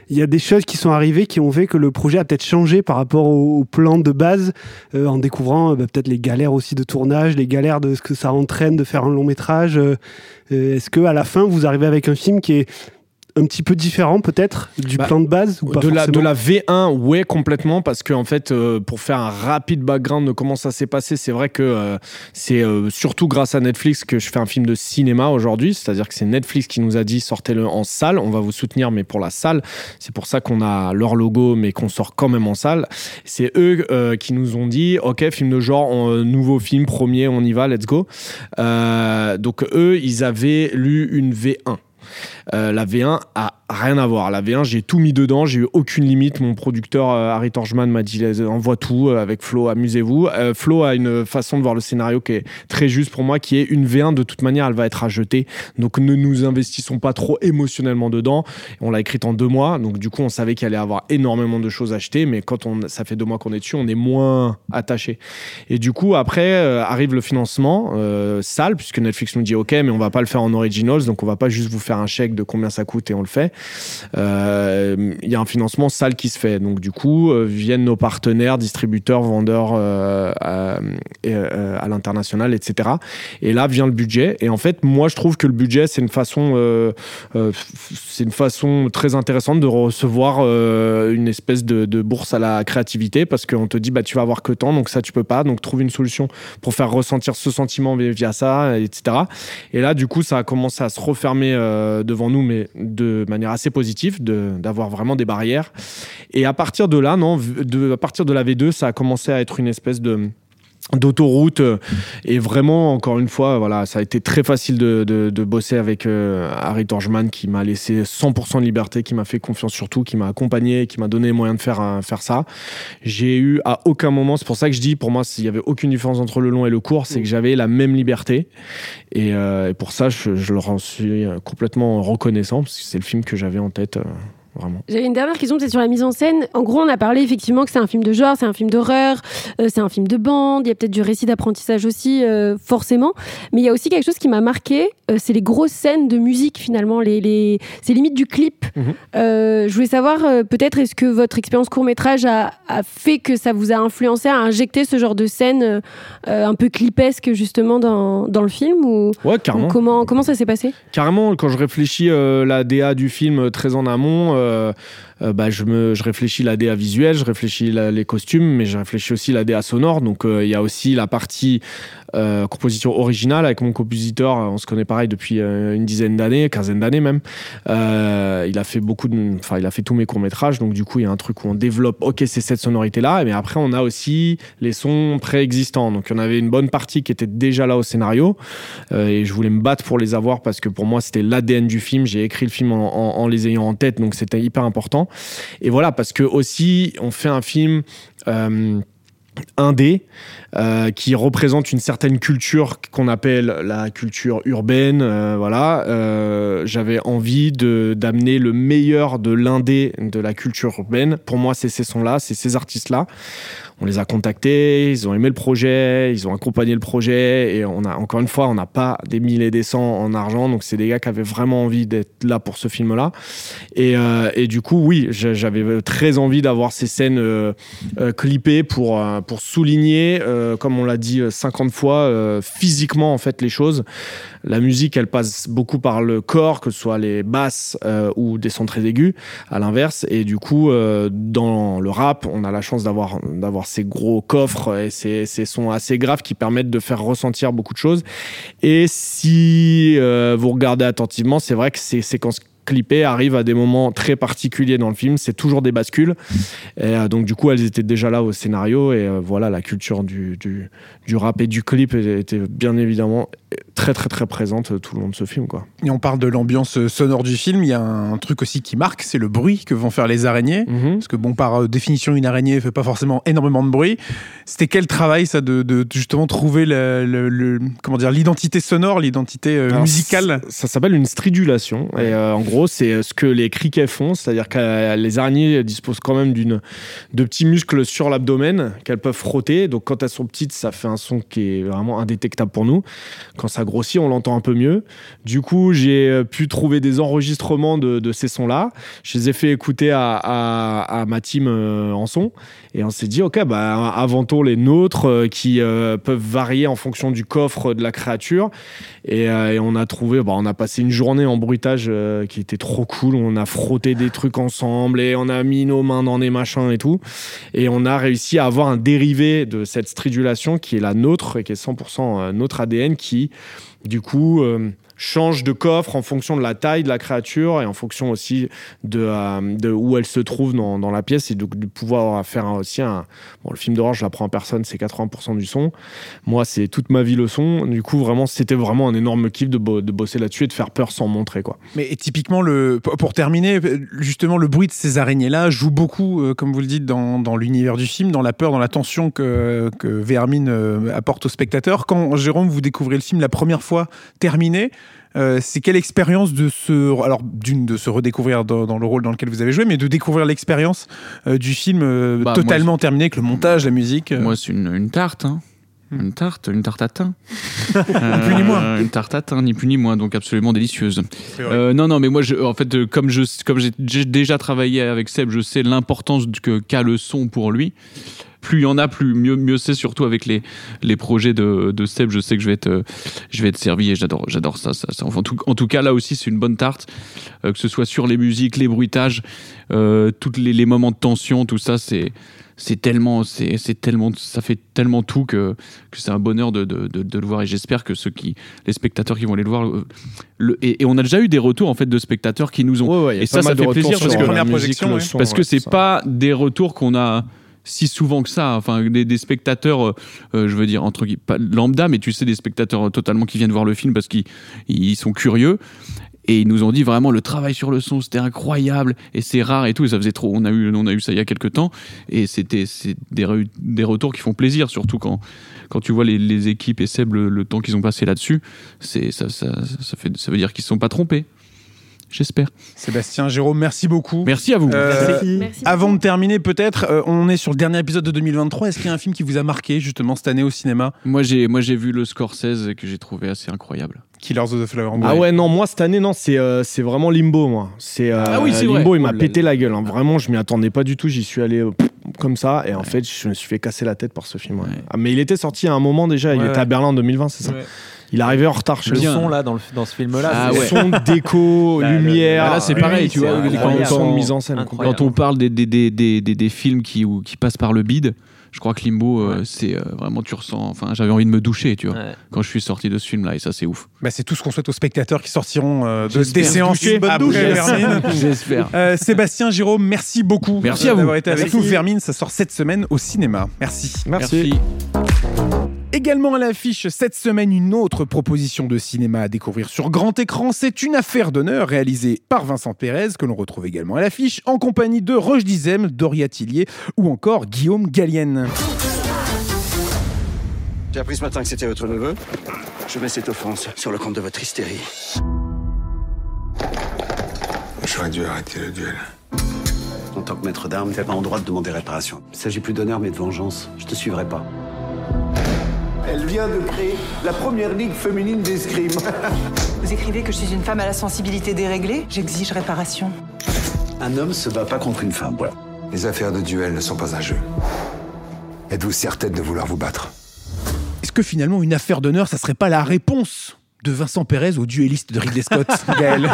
il y a des choses qui sont arrivées qui ont fait que le projet a peut-être changé par rapport au, plan de base, en découvrant bah, peut-être les galères aussi de tournage, les galères de ce que ça entraîne de faire un long métrage. est-ce que à la fin, vous arrivez avec un film qui est un petit peu différent peut-être du Bah, plan de base ou pas de, la, de forcément la V1, ouais, complètement, parce que en fait, euh, pour faire un rapide background de comment ça s'est passé, c'est vrai que euh, c'est euh, surtout grâce à Netflix que je fais un film de cinéma aujourd'hui, c'est-à-dire que c'est Netflix qui nous a dit sortez-le en salle, on va vous soutenir, mais pour la salle, c'est pour ça qu'on a leur logo, mais qu'on sort quand même en salle. C'est eux qui nous ont dit ok, film de genre, on- nouveau film, premier, on y va, let's go. Donc eux, ils avaient lu une V1. Euh, la V1 a rien à voir. La V1, j'ai tout mis dedans, j'ai eu aucune limite. Mon producteur euh, Harry Torgman m'a dit envoie tout euh, avec Flo, amusez-vous. Flo a une façon de voir le scénario qui est très juste pour moi, qui est une V1 de toute manière, elle va être à jeter. Donc ne nous investissons pas trop émotionnellement dedans. On l'a écrite en deux mois, donc du coup on savait qu'il allait avoir énormément de choses à acheter, mais quand on, ça fait deux mois qu'on est dessus, on est moins attaché. Et du coup après arrive le financement sale, puisque Netflix nous dit ok, mais on va pas le faire en originals, donc on va pas juste vous faire un chèque de combien ça coûte et on le fait. Euh, Il y a un financement sale qui se fait. Donc du coup, euh, viennent nos partenaires, distributeurs, vendeurs euh, à, l'international, etc. Et là vient le budget. Et en fait, moi, je trouve que le budget, c'est une façon, une façon très intéressante de recevoir une espèce de, bourse à la créativité parce qu'on te dit, bah, tu vas avoir que tant, donc ça, tu peux pas. Donc trouve une solution pour faire ressentir ce sentiment via- ça, etc. Et là, du coup, ça a commencé à se refermer euh, nous, mais de manière assez positive, d'avoir vraiment des barrières. Et à partir de là, non, de, à partir de la V2, ça a commencé à être une espèce de d'autoroute euh, et vraiment encore une fois voilà ça a été très facile de, de- de bosser avec euh, Harry Torgman qui m'a laissé 100% de liberté qui m'a fait confiance surtout qui m'a accompagné qui m'a donné les moyens de faire euh, faire ça. J'ai eu à aucun moment c'est pour ça que je dis pour moi s'il y avait aucune différence entre le long et le court c'est que j'avais la même liberté. Et, euh, et pour ça je, je leur en suis euh, complètement reconnaissant parce que c'est le film que j'avais en tête euh, vraiment J'avais une dernière question, c'est sur la mise en scène. En gros, on a parlé effectivement que c'est un film de genre, c'est un film d'horreur, euh, c'est un film de bande, il y a peut-être du récit d'apprentissage aussi, euh, forcément. Mais il y a aussi quelque chose qui m'a marqué, euh, c'est les grosses scènes de musique finalement, les, les... c'est limite du clip. Mhm. Je voulais savoir, peut-être, est-ce que votre expérience court-métrage a, a fait que ça vous a influencé à injecter ce genre de scène un peu clipesque justement dans, dans le film ou, ouais ou carrément comment, comment ça s'est passé? Carrément, quand je réfléchis la DA du film très en amont, euh, euh, bah, je, réfléchis la DA visuelle, je réfléchis la- les costumes, mais je réfléchis aussi la DA sonore. Donc euh, il y a aussi la partie euh, composition originale avec mon compositeur. On se connaît pareil depuis une dizaine d'années, quinzaine d'années même. Il a fait beaucoup de, enfin il a fait tous mes courts métrages. Donc du coup il y a un truc où on développe. Ok, c'est cette sonorité là, mais après on a aussi les sons préexistants. Donc il y en avait une bonne partie qui était déjà là au scénario. Et je voulais me battre pour les avoir parce que pour moi c'était l'ADN du film. J'ai écrit le film en les ayant en tête, donc c'était hyper important. Et voilà, parce que aussi on fait un film. Euh, indé euh, qui représente une certaine culture qu'on appelle la culture urbaine euh, voilà. J'avais envie de d'amener le meilleur de l'indé de la culture urbaine. Pour moi c'est ces sons là c'est ces artistes là on les a contactés, ils ont aimé le projet, ils ont accompagné le projet et on a encore une fois, on n'a pas des mille et des cents en argent, donc c'est des gars qui avaient vraiment envie d'être là pour ce film-là. Et, euh, et du coup, oui, j'a- j'avais très envie d'avoir ces scènes euh, euh, clippées pour pour souligner, comme on l'a dit euh, 50 fois, physiquement en fait les choses. La musique, elle passe beaucoup par le corps, que ce soit les basses euh, ou des sons très aigus, à l'inverse. Et du coup, euh, dans le rap, on a la chance d'avoir d'avoir ces gros coffres et ces, ces sons assez graves qui permettent de faire ressentir beaucoup de choses. Et si euh, vous regardez attentivement, c'est vrai que ces séquences clippées arrivent à des moments très particuliers dans le film. C'est toujours des bascules. Et euh, donc, du coup, elles étaient déjà là au scénario. Et euh, voilà, la culture du, du, du rap et du clip était bien évidemment très, très, très présente tout le long de ce film. Quoi. Et on parle de l'ambiance sonore du film. Il y a un truc aussi qui marque, c'est le bruit que vont faire les araignées. Mhm. Parce que, bon, par euh, définition, une araignée fait pas forcément énormément de bruit. C'était quel travail, ça, de, de justement trouver le, le- le- comment dire, l'identité sonore, l'identité musicale? Ça s'appelle une stridulation. Et euh, en gros, c'est euh, ce que les criquets font, c'est-à-dire que euh, les araignées disposent quand même d'une de petits muscles sur l'abdomen qu'elles peuvent frotter. Donc quand elles sont petites, ça fait un son qui est vraiment indétectable pour nous. Quand ça grossit, on l'entend un peu mieux. Du coup, j'ai euh, pu trouver des enregistrements de, ces sons-là. Je les ai fait écouter à, à- ma team en son. Et on s'est dit, OK, bah, inventons les nôtres qui peuvent varier en fonction du coffre de la créature. Et, on a trouvé, bah, on a passé une journée en bruitage était trop cool. On a frotté des trucs ensemble et on a mis nos mains dans des machins et tout. Et on a réussi à avoir un dérivé de cette stridulation qui est la nôtre et qui est 100% euh, notre ADN qui, du coup, euh, change de coffre en fonction de la taille de la créature et en fonction aussi de, euh, où elle se trouve dans, la pièce et de, de pouvoir faire aussi un... Bon, le film d'horreur, je l'apprends en personne, c'est 80% du son. Moi, c'est toute ma vie le son. Du coup, vraiment, c'était vraiment un énorme kiff de, bo- de bosser là-dessus et de faire peur sans montrer, quoi. Mais typiquement, le, pour terminer, justement, le bruit de ces araignées-là joue beaucoup, euh, comme vous le dites, dans, dans l'univers du film, dans la peur, dans la tension que, que Vermine euh, apporte au spectateur. Quand, Jérôme, vous découvrez le film la première fois terminé, euh, c'est quelle expérience de se, alors d'une de se redécouvrir dans, dans le rôle dans lequel vous avez joué, mais de découvrir l'expérience euh, du film euh, Bah, totalement terminé avec le montage, la musique. Moi, c'est une, une tarte. hein. Une tarte, une tarte à thym. [LAUGHS] Hmm. plus ni moins. Euh, Une tarte à thym, ni plus ni moins, donc absolument délicieuse. Euh, non, non, mais moi, je, en fait, euh, comme je, comme j'ai j'ai déjà travaillé avec Seb, je sais l'importance qu'a le son pour lui. Plus il y en a, plus mieux, mieux c'est. Surtout avec les, les projets de, de Seb, je sais que je vais être, je vais être servi et j'adore, j'adore ça. ça, ça. Enfin, en, tout, en tout cas, là aussi, c'est une bonne tarte, euh, que ce soit sur les musiques, les bruitages, euh, tous les, les moments de tension, tout ça, c'est c'est tellement c'est c'est tellement ça fait tellement tout que, que c'est un bonheur de, de, de, de le voir et j'espère que ceux qui les spectateurs qui vont aller le voir euh, le, et, et on a déjà eu des retours en fait de spectateurs qui nous ont Ouais, ouais, et ça ça fait plaisir parce la que première musique, ouais. son, parce que c'est ça. pas des retours qu'on a si souvent que ça enfin des, des spectateurs euh, euh, je veux dire entre guillemets pas lambda mais tu sais des spectateurs totalement qui viennent voir le film parce qu'ils ils sont curieux et ils nous ont dit vraiment le travail sur le son c'était incroyable et c'est rare et tout et ça faisait trop on a eu on a eu ça il y a quelques temps et c'était des, des retours qui font plaisir surtout quand quand tu vois les, équipes et Seb le, temps qu'ils ont passé là-dessus ça, ça, ça fait ça veut dire qu'ils se sont pas trompés j'espère Sébastien, Jérôme, merci beaucoup. merci à vous Euh, Merci. Avant de terminer, peut-être, euh, on est sur le dernier épisode de 2023. Est-ce qu'il y a un film qui vous a marqué justement cette année au cinéma? Moi j'ai moi j'ai vu le Scorsese que j'ai trouvé assez incroyable Killers of the Flower Moon. Ah ouais, non, moi cette année, non, c'est euh, c'est vraiment Limbo, moi. C'est euh, Ah oui, c'est Limbo, vrai. il m'a Oh pété la gueule. hein. Vraiment, je m'y attendais pas du tout. J'y suis allé euh, pff, comme ça, et en fait, je me suis fait casser la tête par ce film. ouais. Ouais. Ah, mais il était sorti à un moment déjà. Il était à. Berlin en 2020, c'est ça? Ouais. Il arrivait en retard chez Le. Bien. son là dans, le, dans ce film là Ah ouais. Son, déco, [LAUGHS] Là, lumière. Là, c'est pareil, tu vois, quand- Le son mise en scène. Incroyable. Quand on parle des, des, des, des, des- des films qui, ou, qui passent par le bide, je crois que Limbo, euh, c'est euh, vraiment, tu ressens. Enfin, j'avais envie de me doucher, tu vois, Ouais. quand je suis sorti de ce film-là, et ça, c'est ouf. Bah, c'est tout ce qu'on souhaite aux spectateurs qui sortiront euh, de, des séances. J'espère. Euh, Sébastien, Jérôme, merci beaucoup Merci euh, à vous. d'avoir été avec nous. Vermine, ça sort cette semaine au cinéma. Merci. Merci. Également à l'affiche cette semaine, une autre proposition de cinéma à découvrir sur grand écran. C'est une affaire d'honneur réalisée par Vincent Pérez, que l'on retrouve également à l'affiche, en compagnie de Roche Dizem, Doria Tillier ou encore Guillaume Gallienne. J'ai appris ce matin que c'était votre neveu. Je mets cette offense sur le compte de votre hystérie. J'aurais dû arrêter le duel. En tant que maître d'armes, t'es pas en droit de demander réparation. Il s'agit plus d'honneur mais de vengeance. Je te suivrai pas. Elle vient de créer la première ligue féminine d'escrime. [LAUGHS] Vous écrivez que je suis une femme à la sensibilité déréglée J'exige réparation. Un homme se bat pas contre une femme, voilà. Les affaires de duel ne sont pas un jeu. Êtes-vous certaine de vouloir vous battre? Est-ce que finalement une affaire d'honneur, ça serait pas la réponse? De Vincent Perez au duelliste de Ridley Scott, [LAUGHS] Gaël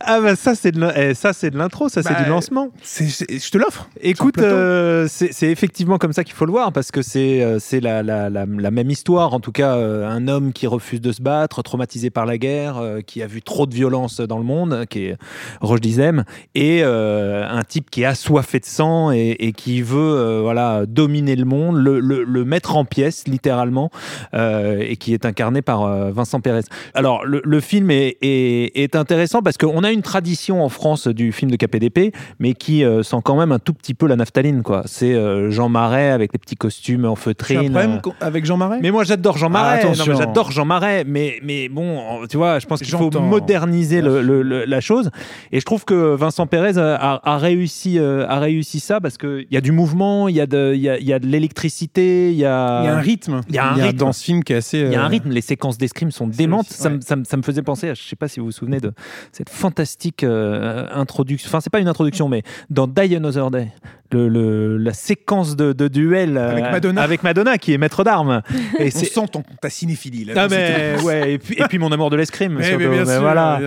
Ah bah ça c'est de l'in- ça c'est de l'intro, ça c'est Bah, du lancement. Je te l'offre. Écoute, euh, c'est effectivement comme ça qu'il faut le voir parce que c'est euh, c'est la, la, la, la même histoire. En tout cas, euh, un homme qui refuse de se battre, traumatisé par la guerre, qui a vu trop de violence dans le monde, qui est Roche Dizem, et euh, un type qui est assoiffé de sang et, et qui veut euh, voilà dominer le monde, le, le, le mettre en pièces littéralement, et qui est incarné par euh, Vincent Pérez. Alors le, le film est, est, est intéressant parce qu'on a une tradition en France du film de KPDP, mais qui euh, sent quand même un tout petit peu la naphtaline. quoi. C'est euh, Jean Marais avec les petits costumes en un feutrine. co- avec Jean Marais mais moi j'adore Jean Ah, Marais. Mais j'adore Jean Marais. Mais, mais bon, tu vois, je pense qu'il faut moderniser le- le- le- la chose. Et je trouve que Vincent Pérez a, réussi, euh, a réussi ça parce qu'il y a du mouvement, il y a de, y a, y a de l'électricité, il y a, Il y a un rythme. Il y a un rythme. dans ce film qui est assez. Il y a un rythme, les séquences d'escrime sont démentes. Me- ouais. ça me- ça me faisait penser, à, je sais pas si vous vous souvenez de cette fantastique euh, introduction. Enfin, c'est pas une introduction, mais dans Die Another Day, le, le- la séquence de, de duel euh, Avec Madonna. avec Madonna, qui est maître d'armes. [LAUGHS] Et On c'est sent ton, ta cinéphilie. Là, ah mais [LAUGHS] ouais et puis, et puis mon amour de l'escrime Mais- mais voilà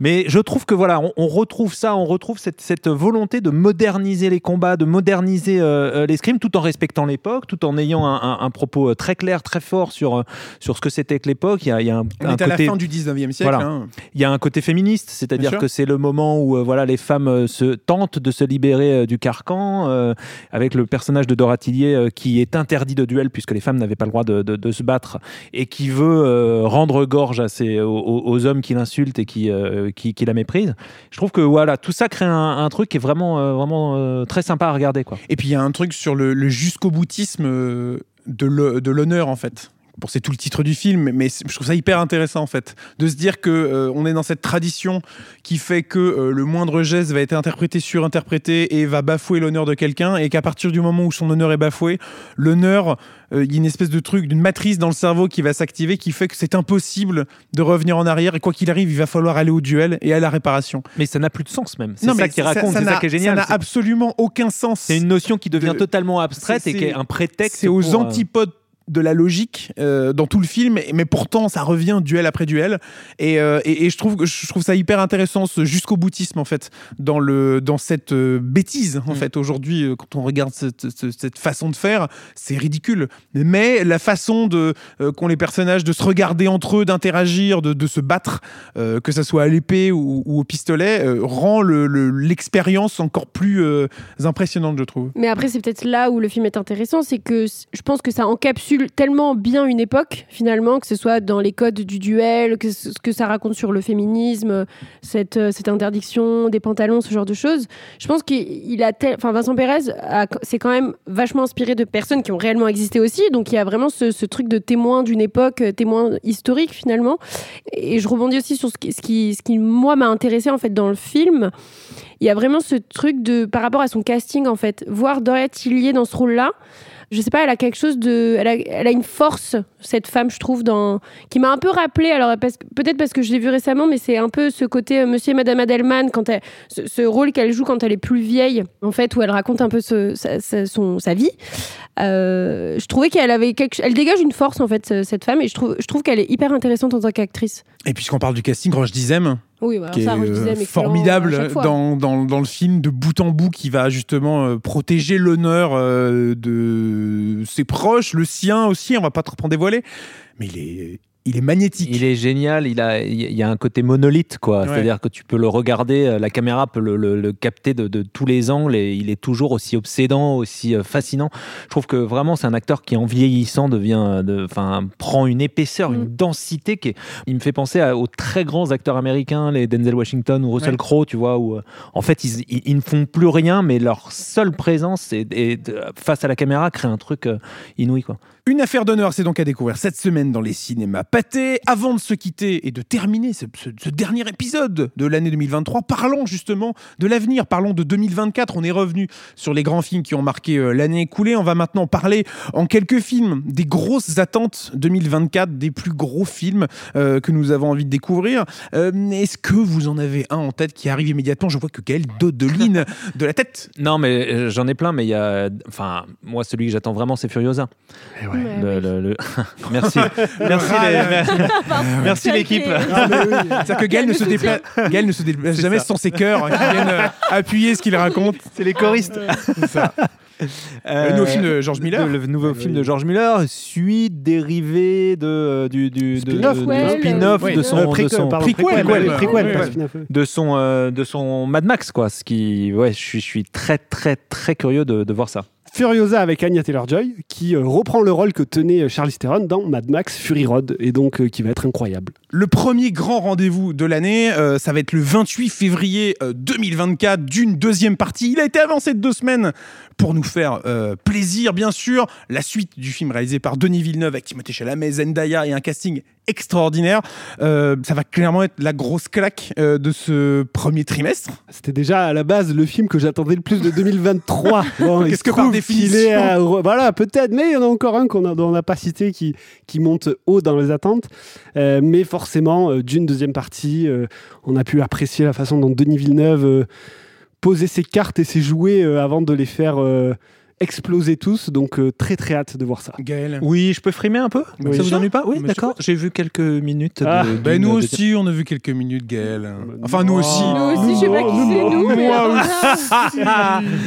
mais je trouve que voilà on, on retrouve ça on retrouve cette, cette volonté de moderniser les combats de moderniser euh, euh, l'escrime tout en respectant l'époque tout en ayant un, un- un propos très clair très fort sur sur ce que c'était que l'époque il y a, il y a un, On un est à la fin du 19e siècle. voilà. hein. il y a un côté féministe, c'est-à-dire que c'est le moment où euh, voilà les femmes euh, se tentent de se libérer euh, du carcan, avec le personnage de Dora Tillier euh, qui est interdit de duel puisque les femmes n'avaient pas le droit de, de- de se battre et qui veut rendre gorge à ses, aux, hommes qui l'insultent et qui, qui, qui la méprisent. Je trouve que voilà tout ça crée un, un truc qui est vraiment vraiment très sympa à regarder quoi. Et puis il y a un truc sur le, le jusqu'au boutisme de l'honneur en fait. Bon, c'est tout le titre du film, mais je trouve ça hyper intéressant en fait, de se dire que euh, on est dans cette tradition qui fait que euh, le moindre geste va être interprété, surinterprété et va bafouer l'honneur de quelqu'un, et qu'à partir du moment où son honneur est bafoué, l'honneur, euh, il y a une espèce de truc, d'une matrice dans le cerveau qui va s'activer, qui fait que c'est impossible de revenir en arrière, et quoi qu'il arrive, il va falloir aller au duel et à la réparation. Mais ça n'a plus de sens même. C'est ça qui raconte, c'est ça qui est génial. Ça n'a absolument aucun sens. C'est une notion qui devient de- totalement abstraite et qui est un prétexte. C'est aux pour, antipodes de la logique euh, dans tout le film, mais- pourtant ça revient duel après duel. Et, euh, et, et je, trouve, que- je trouve ça hyper intéressant, ce jusqu'au boutisme en fait, dans, le, dans cette euh, bêtise Mm. en fait. Aujourd'hui, quand on regarde cette, cette- façon de faire, c'est ridicule. Mais la façon de euh, qu'ont les personnages de se regarder entre eux, d'interagir, de, de se battre, euh, que ça soit à l'épée ou, ou au pistolet, euh, rend le- le- l'expérience encore plus euh, impressionnante, je trouve. Mais après, c'est peut-être là où le film est intéressant, c'est que je pense que ça encapsule tellement bien une époque, finalement, que ce soit dans les codes du duel, que ce que ça raconte sur le féminisme, cette, euh, cette interdiction des pantalons, ce genre de choses. Je pense qu'il il a, tel- enfin, Vincent Pérez s'est quand même vachement inspiré de personnes qui ont réellement existé aussi, donc il y a vraiment ce, ce truc de témoin d'une époque, euh, témoin historique finalement. Et je rebondis aussi sur ce qui, ce qui, ce qui moi, m'a intéressé en fait dans le film il y a vraiment ce truc de par rapport à son casting en fait voir Doria Tillier dans ce rôle là je sais pas elle a quelque chose de elle a, elle a une force cette femme je trouve dans qui m'a un peu rappelé alors peut-être parce que je l'ai vu récemment mais c'est un peu ce côté euh, monsieur et madame Adelman quand elle, ce, rôle qu'elle joue quand elle est plus vieille en fait où elle raconte un peu sa, son, sa vie. Euh, je trouvais qu'elle avait quelque elle dégage une force en fait ce- cette femme et je trouve je trouve qu'elle est hyper intéressante en tant qu'actrice. Et puisqu'on parle du casting, Roche Dizem, oui voilà qui ça euh, formidable dans, dans, dans le film de bout en bout qui va justement euh, protéger l'honneur euh, de ses proches, le sien aussi, on va pas trop en dévoiler, mais il est, il est magnétique. Il est génial, il, a, il y a un côté monolithe, quoi. Ouais. C'est-à-dire que tu peux le regarder, euh, la caméra peut le, le- le capter de, de tous les angles et il est toujours aussi obsédant, aussi euh, fascinant. Je trouve que vraiment, c'est un acteur qui, en vieillissant, devient, de- enfin, prend une épaisseur, Mm. une densité qui est. Il me fait penser à- aux très grands acteurs américains, les Denzel Washington ou Russell Ouais. Crowe, tu vois, où euh, en fait, ils, ils- ils ne font plus rien, mais leur seule présence et de- face à la caméra crée un truc inouï, quoi. Une affaire d'honneur, c'est donc à découvrir cette semaine dans les cinémas pâtés. Avant de se quitter et de terminer ce, ce- ce dernier épisode de l'année 2023, parlons justement de l'avenir, parlons de 2024. On est revenu sur les grands films qui ont marqué euh, l'année écoulée. On va maintenant parler en quelques films des grosses attentes 2024, des plus gros films euh, que nous avons envie de découvrir. Euh, Est-ce que vous en avez un en tête qui arrive immédiatement? Je vois que Gaël dodeline [LAUGHS] de la tête. Non, mais j'en ai plein, mais il y a. Enfin, moi, celui que j'attends vraiment, c'est Furiosa. Ouais, Le- oui. le- le- [LAUGHS] Merci. Merci, Ah, les- Merci l'équipe. Ah, [LAUGHS] oui. C'est-à-dire que Gaël ne, se déplace, Gaël ne se déplace C'est jamais ça. sans ses cœurs qui viennent euh, appuyer ce qu'il raconte. [LAUGHS] C'est les choristes. C'est ça. Le nouveau film de George Miller. Le nouveau film de George Miller, suite dérivée de, euh, du, du, Spin-off, de- ouais, spin-off le- de ouais. son, Euh, de son, ouais, ouais, ouais, ouais. de son, euh, de son Mad Max, quoi. Ce qui, ouais, je suis, je suis très, très, très curieux de, de voir ça. Furiosa avec Anya Taylor-Joy, qui euh, reprend le rôle que tenait euh, Charlize Theron dans Mad Max Fury Road, et donc euh, qui va être incroyable. Le premier grand rendez-vous de l'année, ça va être le 28 février euh, 2024 d'une deuxième partie. Il a été avancé de deux semaines pour nous faire plaisir, bien sûr. La suite du film réalisé par Denis Villeneuve avec Timothée Chalamet, Zendaya et un casting extraordinaire. Euh, ça va clairement être la grosse claque euh, de ce premier trimestre. C'était déjà à la base le film que j'attendais le plus de 2023. [LAUGHS] Bon, Qu'est-ce que par définition à- Voilà, peut-être, mais il y en a encore un qu'on n'a pas cité qui, qui monte haut dans les attentes. Euh, mais forcément, d'une deuxième partie, on a pu apprécier la façon dont Denis Villeneuve posait ses cartes et ses jouets avant de les faire exploser tous. Donc euh, très très hâte de voir ça. Gaël. Oui, je peux frimer un peu? Oui. Ça vous ennuie pas? Oui, d'accord. J'ai vu quelques minutes. de- Ah, Ben nous de- aussi, on a vu quelques minutes, Gaël. Enfin, nous aussi. Nous aussi, je sais pas qui c'est, nous, mais. [LAUGHS]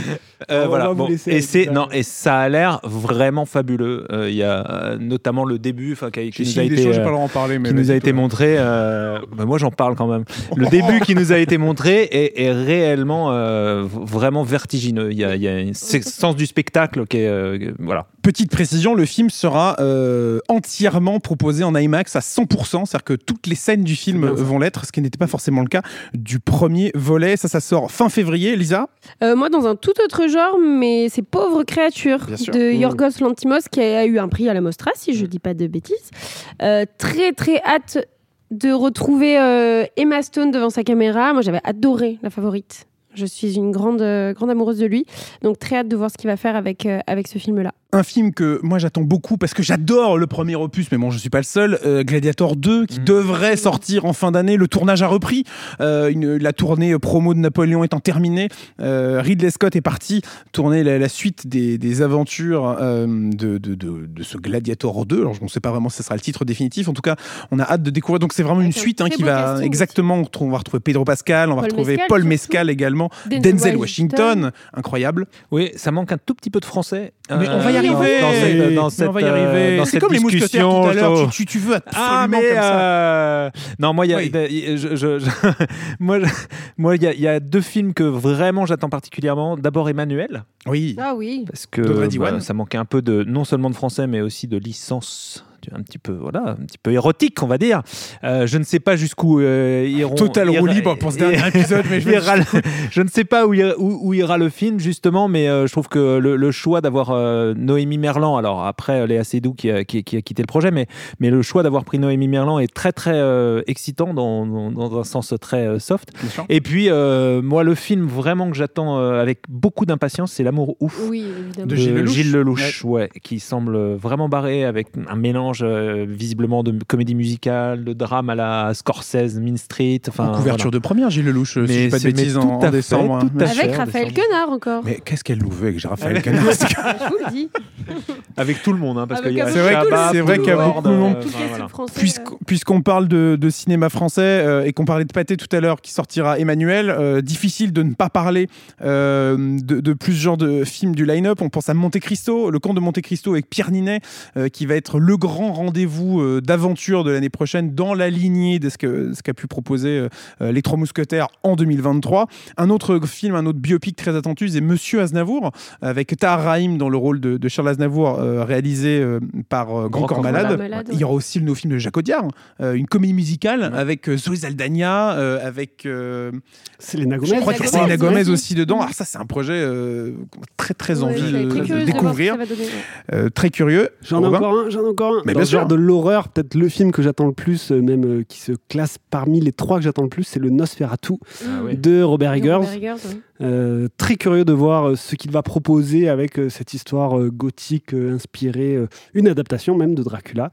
Euh, On voilà. bon. Et c'est ça. non et ça a l'air vraiment fabuleux. Euh, Il y a euh, notamment le début, enfin qui, nous a été choses, euh, parler. Mais qui nous a été montré. euh, bah, moi, j'en parle quand même. Le [LAUGHS] début qui nous a été montré est, est réellement euh, vraiment vertigineux. Il y a, il y a un sens du spectacle qui est euh, voilà. Petite précision, le film sera euh, entièrement proposé en IMAX à 100%, c'est-à-dire que toutes les scènes du film vont l'être, ce qui n'était pas forcément le cas du premier volet. Ça, ça sort fin février, Lisa. Euh, moi, dans un tout autre genre, mais c'est Pauvre créature de Mmh. Yorgos Lantimos qui a eu un prix à la Mostra, si je dis pas de bêtises. Euh, très très hâte de retrouver euh, Emma Stone devant sa caméra. Moi, j'avais adoré La Favorite. Je suis une grande, euh, grande amoureuse de lui. Donc, très hâte de voir ce qu'il va faire avec, euh, avec ce film-là. Un film que moi j'attends beaucoup parce que j'adore le premier opus, mais bon, je suis pas le seul. euh, Gladiator 2 qui Mhm. devrait sortir en fin d'année. Le tournage a repris. Euh, une- la tournée promo de Napoléon étant terminée, euh, Ridley Scott est parti tourner la, la suite des, des aventures euh, de, de, de- de ce Gladiator 2. Alors je ne sais pas vraiment si ce sera le titre définitif. En tout cas, on a hâte de découvrir. Donc c'est vraiment une suite hein, qui va casting exactement. On va retrouver Pedro Pascal, on va Paul retrouver Mescal, Paul. Mescal également, Denzel Denzel Washington. Washington, incroyable. Oui, ça manque un tout petit peu de français. Mais on va y dans- arriver. Dans, cette, dans Mais cette, on va y euh, arriver. dans C'est cette comme les mousquetaires tout à l'heure. Tu, tu- tu veux absolument Ah mais comme ça. euh, non moi il y a, Oui. je- je- je- [LAUGHS] moi je- moi il y, a- il y a deux films que vraiment j'attends particulièrement d'abord Emmanuel Oui. Ah oui. parce que bah, ça manquait un peu de non seulement de français mais aussi de licence un petit peu voilà un petit peu érotique on va dire Euh, je ne sais pas jusqu'où euh, iront Total ira- roue libre pour ce dernier [LAUGHS] épisode, mais je me ira le- je ne sais pas où ira, où, où ira le film justement mais euh, je trouve que le, le choix d'avoir euh, Noémie Merlan alors après Léa Seydoux qui a, qui, qui a quitté le projet mais, mais le choix d'avoir pris Noémie Merlan est très très euh, excitant dans, dans, dans un sens très euh, soft et puis euh, moi le film vraiment que j'attends euh, avec beaucoup d'impatience c'est L'amour ouf Oui. De Gilles Lelouch. Gilles Lelouch, ouais, qui semble vraiment barré avec un mélange euh, visiblement de comédie musicale, de drame à la Scorsese, Mean Street. Enfin, en couverture de première, Gilles Lelouch, euh, si je Mais dis pas de c'est- mais bêtises, tout en, fait, décembre. hein. tout à fait. Avec cher, Raphaël. Quenard encore. Mais qu'est-ce qu'elle louvait avec Raphaël Quenard [LAUGHS] Je vous le dis. [LAUGHS] Avec tout le monde, hein, parce qu'il y a C'est vrai que- Chabat, c'est vrai qu'il y a beaucoup de monde. euh, Puisqu'on parle de, cinéma français euh, et qu'on parlait de Pâté tout à l'heure qui sortira Emmanuel, difficile de ne pas parler de, de plusieurs de films du line-up. On pense à Monte Cristo, le conte de Monte Cristo avec Pierre Ninet, qui va être le grand rendez-vous euh, d'aventure de l'année prochaine dans la lignée de ce que- ce qu'a pu proposer euh, euh, Les Trois Mousquetaires en 2023. Un autre film, un autre biopic très attendu, c'est Monsieur Aznavour, avec Tahar Rahim dans le rôle de, de Charles Aznavour, euh, réalisé euh, par euh, Grand, Corps Malade. Malade, Il y aura aussi le nouveau film de Jacques Audiard, euh, une comédie musicale avec euh, Zoé Saldana, euh, avec euh, Selena Gomez. je crois qu'il y a Selena Gomez aussi dedans. Alors ça, c'est un projet euh, très très Ouais, envie de, découvrir. Euh, très curieux. J'en ai Robin encore un, j'en ai encore un. Mais Dans bien ce genre sûr. de l'horreur, peut-être le film que j'attends le plus, euh, même euh, qui se classe parmi les trois que j'attends le plus, c'est le Nosferatu Ah oui. de Robert Eggers. Robert Eggers, ouais. Euh, très curieux de voir euh, ce qu'il va proposer avec euh, cette histoire euh, gothique euh, inspirée, euh, une adaptation même de Dracula.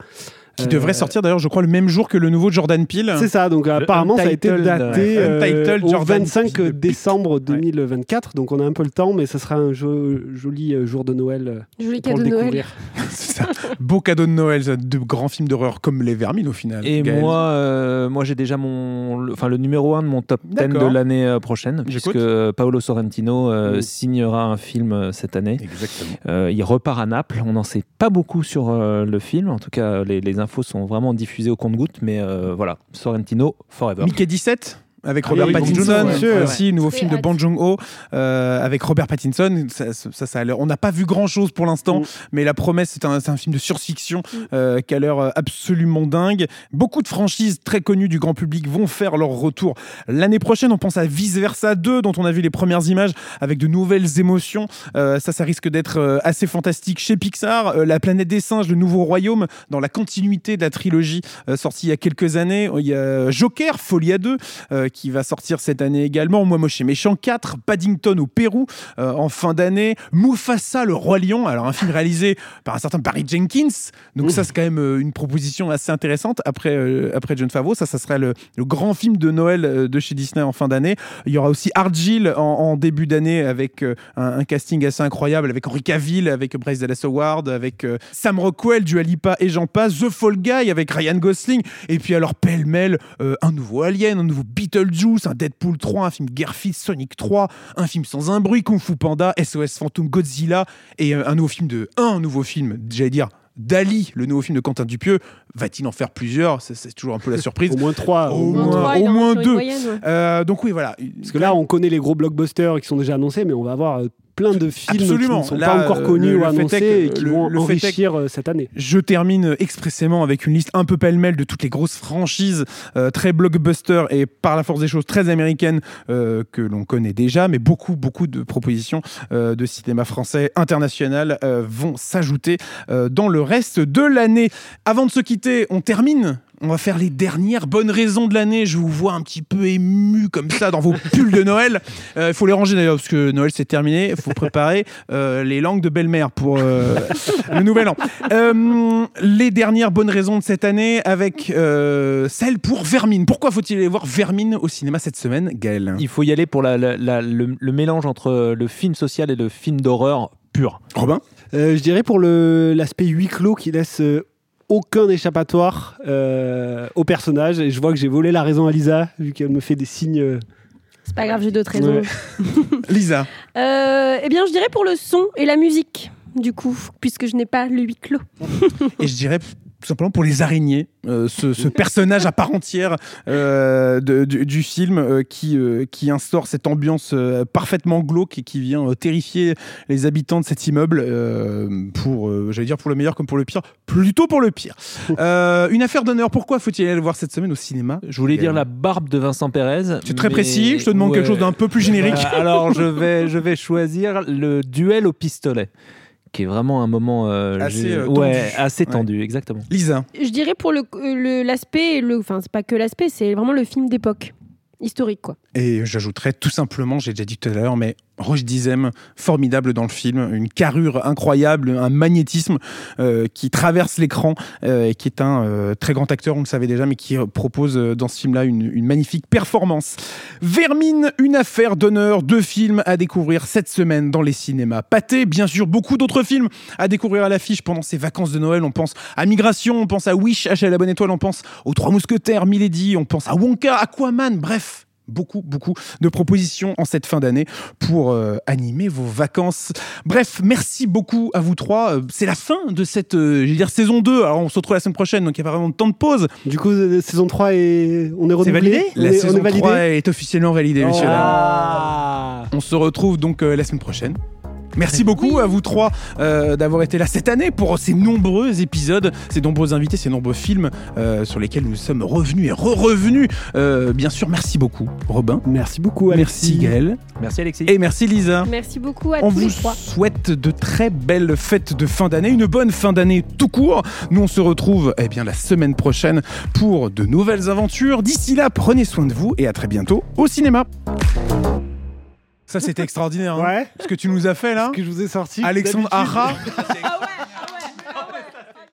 Qui devrait sortir d'ailleurs, je crois, le même jour que le nouveau Jordan Peele. C'est ça, donc apparemment ça a été daté ouais. euh, au Jordan 25 Peele. décembre 2024, donc on a un peu le temps, mais ça sera un jo- joli euh, jour de Noël. euh, Joli pour cadeau le de Noël. découvrir. [LAUGHS] C'est ça. Beau cadeau de Noël, de grands films d'horreur comme Les Vermines au final. Et Gaël. moi, euh, moi j'ai déjà mon, le- enfin le numéro 1 de mon top 10 de l'année euh, prochaine, puisque Paolo Sorrentino euh, Mm. signera un film euh, cette année. Exactement. Euh, il repart à Naples. On n'en sait pas beaucoup sur euh, le film. En tout cas, les, les infos sont vraiment diffusées au compte-gouttes. Mais euh, voilà, Sorrentino forever. Mickey 17 avec Ah Robert oui, Pattinson, ouais. aussi le nouveau film de. Bong Joon-ho euh, avec Robert Pattinson. Ça, ça, ça a l'air- on n'a pas vu grand chose pour l'instant, Mm. mais la promesse c'est un, c'est un film de science-fiction euh, qui a l'air euh, absolument dingue. Beaucoup de franchises très connues du grand public vont faire leur retour l'année prochaine. On pense à Vice Versa 2 dont on a vu les premières images avec de nouvelles émotions. Euh, ça, ça risque d'être assez fantastique chez Pixar. Euh, la planète des singes, le nouveau royaume, dans la continuité de la trilogie euh, sortie il y a quelques années. Il y a Joker, Folie à deux, euh, qui va sortir cette année également. Moi, Moche et Méchant 4, Paddington au Pérou euh, en fin d'année. Mufasa, le roi lion. Alors, un film réalisé par un certain Barry Jenkins. Donc, ça, c'est quand même euh, une proposition assez intéressante après, euh, après John Favreau. Ça, ça serait le, le grand film de Noël de chez Disney en fin d'année. Il y aura aussi Argylle en, en début d'année avec un, un casting assez incroyable avec Henry Cavill, avec Bryce Dallas Howard, avec Sam Rockwell, Dua Lipa et j'en passe. The Fall Guy avec Ryan Gosling. Et puis alors pêle-mêle, euh, un nouveau Alien, un nouveau Beetlejuice, un Deadpool 3, un film Garfield, Sonic 3, un film sans un bruit, Kung Fu Panda, SOS Phantom, Godzilla et euh, un nouveau film de un nouveau film, j'allais dire. Dali, le nouveau film de Quentin Dupieux, va-t-il en faire plusieurs? C'est toujours un peu la surprise. Au moins trois. Au au moins, trois, au moins deux. moyenne, ouais. Euh, donc oui, voilà. Parce que là, on connaît les gros blockbusters qui sont déjà annoncés, mais on va avoir euh, plein de films Absolument. qui ne sont Là, pas encore euh, connus ou annoncés que et qui le- vont le enrichir euh, cette année. Je termine expressément avec une liste un peu pêle-mêle de toutes les grosses franchises euh, très blockbuster et par la force des choses très américaines euh, que l'on connaît déjà, mais beaucoup, beaucoup de propositions euh, de cinéma français international euh, vont s'ajouter euh, dans le reste de l'année. Avant de se quitter, on termine. On va faire les dernières bonnes raisons de l'année. Je vous vois un petit peu ému comme ça dans vos [LAUGHS] pulls de Noël. Euh, Il faut les ranger d'ailleurs parce que Noël c'est terminé. Il faut [LAUGHS] préparer euh, les langues de belle-mère pour euh, [LAUGHS] le nouvel an. Euh, les dernières bonnes raisons de cette année avec euh, celle pour Vermine. Pourquoi faut-il aller voir Vermine au cinéma cette semaine, Gaël Il faut y aller pour la- la- la- le, le mélange entre le film social et le film d'horreur pur. Robin? Euh, je dirais pour l'aspect huis clos qui laisse euh, aucun échappatoire euh, au personnage. Et je vois que j'ai volé la raison à Lisa, vu qu'elle me fait des signes. euh, C'est pas grave, j'ai d'autres raisons. Ouais. [LAUGHS] Lisa. Euh, eh bien, je dirais pour le son et la musique, du coup, puisque je n'ai pas le huis clos. Et je dirais tout simplement pour les araignées, euh, ce, ce [LAUGHS] personnage à part entière euh, de- du, du film euh, qui, euh, qui instaure cette ambiance euh, parfaitement glauque et qui vient euh, terrifier les habitants de cet immeuble euh, pour, euh, j'allais dire pour le meilleur comme pour le pire, plutôt pour le pire. [LAUGHS] Euh, une affaire d'honneur, pourquoi faut-il aller le voir cette semaine au cinéma? Je voulais dire la barbe de Vincent Pérez. C'est très mais- précis, je te demande quelque chose d'un peu plus générique. Euh, alors je vais, je vais choisir le duel au pistolet, qui est vraiment un moment euh, Assez, euh, ouais, tendu. assez Ouais. tendu, exactement. Lisa. Je dirais pour le- le- l'aspect, le, enfin, c'est pas que l'aspect, c'est vraiment le film d'époque, historique, quoi. Et j'ajouterais tout simplement, j'ai déjà dit tout à l'heure, mais Roche Dizem, formidable dans le film, une carrure incroyable, un magnétisme euh, qui traverse l'écran euh, et qui est un euh, très grand acteur, on le savait déjà, mais qui propose euh, dans ce film-là une, une magnifique performance. Vermine, une affaire d'honneur, deux films à découvrir cette semaine dans les cinémas. Pâté, bien sûr, beaucoup d'autres films à découvrir à l'affiche pendant ces vacances de Noël. On pense à Migration, on pense à Wish, H à la bonne étoile, on pense aux Trois Mousquetaires, Milady, on pense à Wonka, Aquaman, bref beaucoup, beaucoup de propositions en cette fin d'année pour euh, animer vos vacances. Bref, merci beaucoup à vous trois. Euh, C'est la fin de cette, euh, je dire, saison 2. Alors, on se retrouve la semaine prochaine, donc il n'y a pas vraiment de temps de pause. Du coup, euh, saison 3, est... on est renouvelé on La on saison est validé 3 est officiellement validée, Oh. messieurs. dames. On se retrouve donc la semaine prochaine. Merci beaucoup à vous trois euh, d'avoir été là cette année pour ces nombreux épisodes, ces nombreux invités, ces nombreux films euh, sur lesquels nous sommes revenus et re-revenus. Euh, bien sûr, merci beaucoup, Robin. Merci beaucoup, Alexis. Merci, Gaël. Merci Alexis. Et merci, Lisa. Merci beaucoup à On tous vous les trois. souhaite de très belles fêtes de fin d'année, une bonne fin d'année tout court. Nous, on se retrouve eh bien, la semaine prochaine pour de nouvelles aventures. D'ici là, prenez soin de vous et à très bientôt au cinéma. Ça, c'était extraordinaire. hein, Ouais. Ce que tu nous as fait là. que je vous ai sorti. Alexandre D'habitude- Ara. [LAUGHS]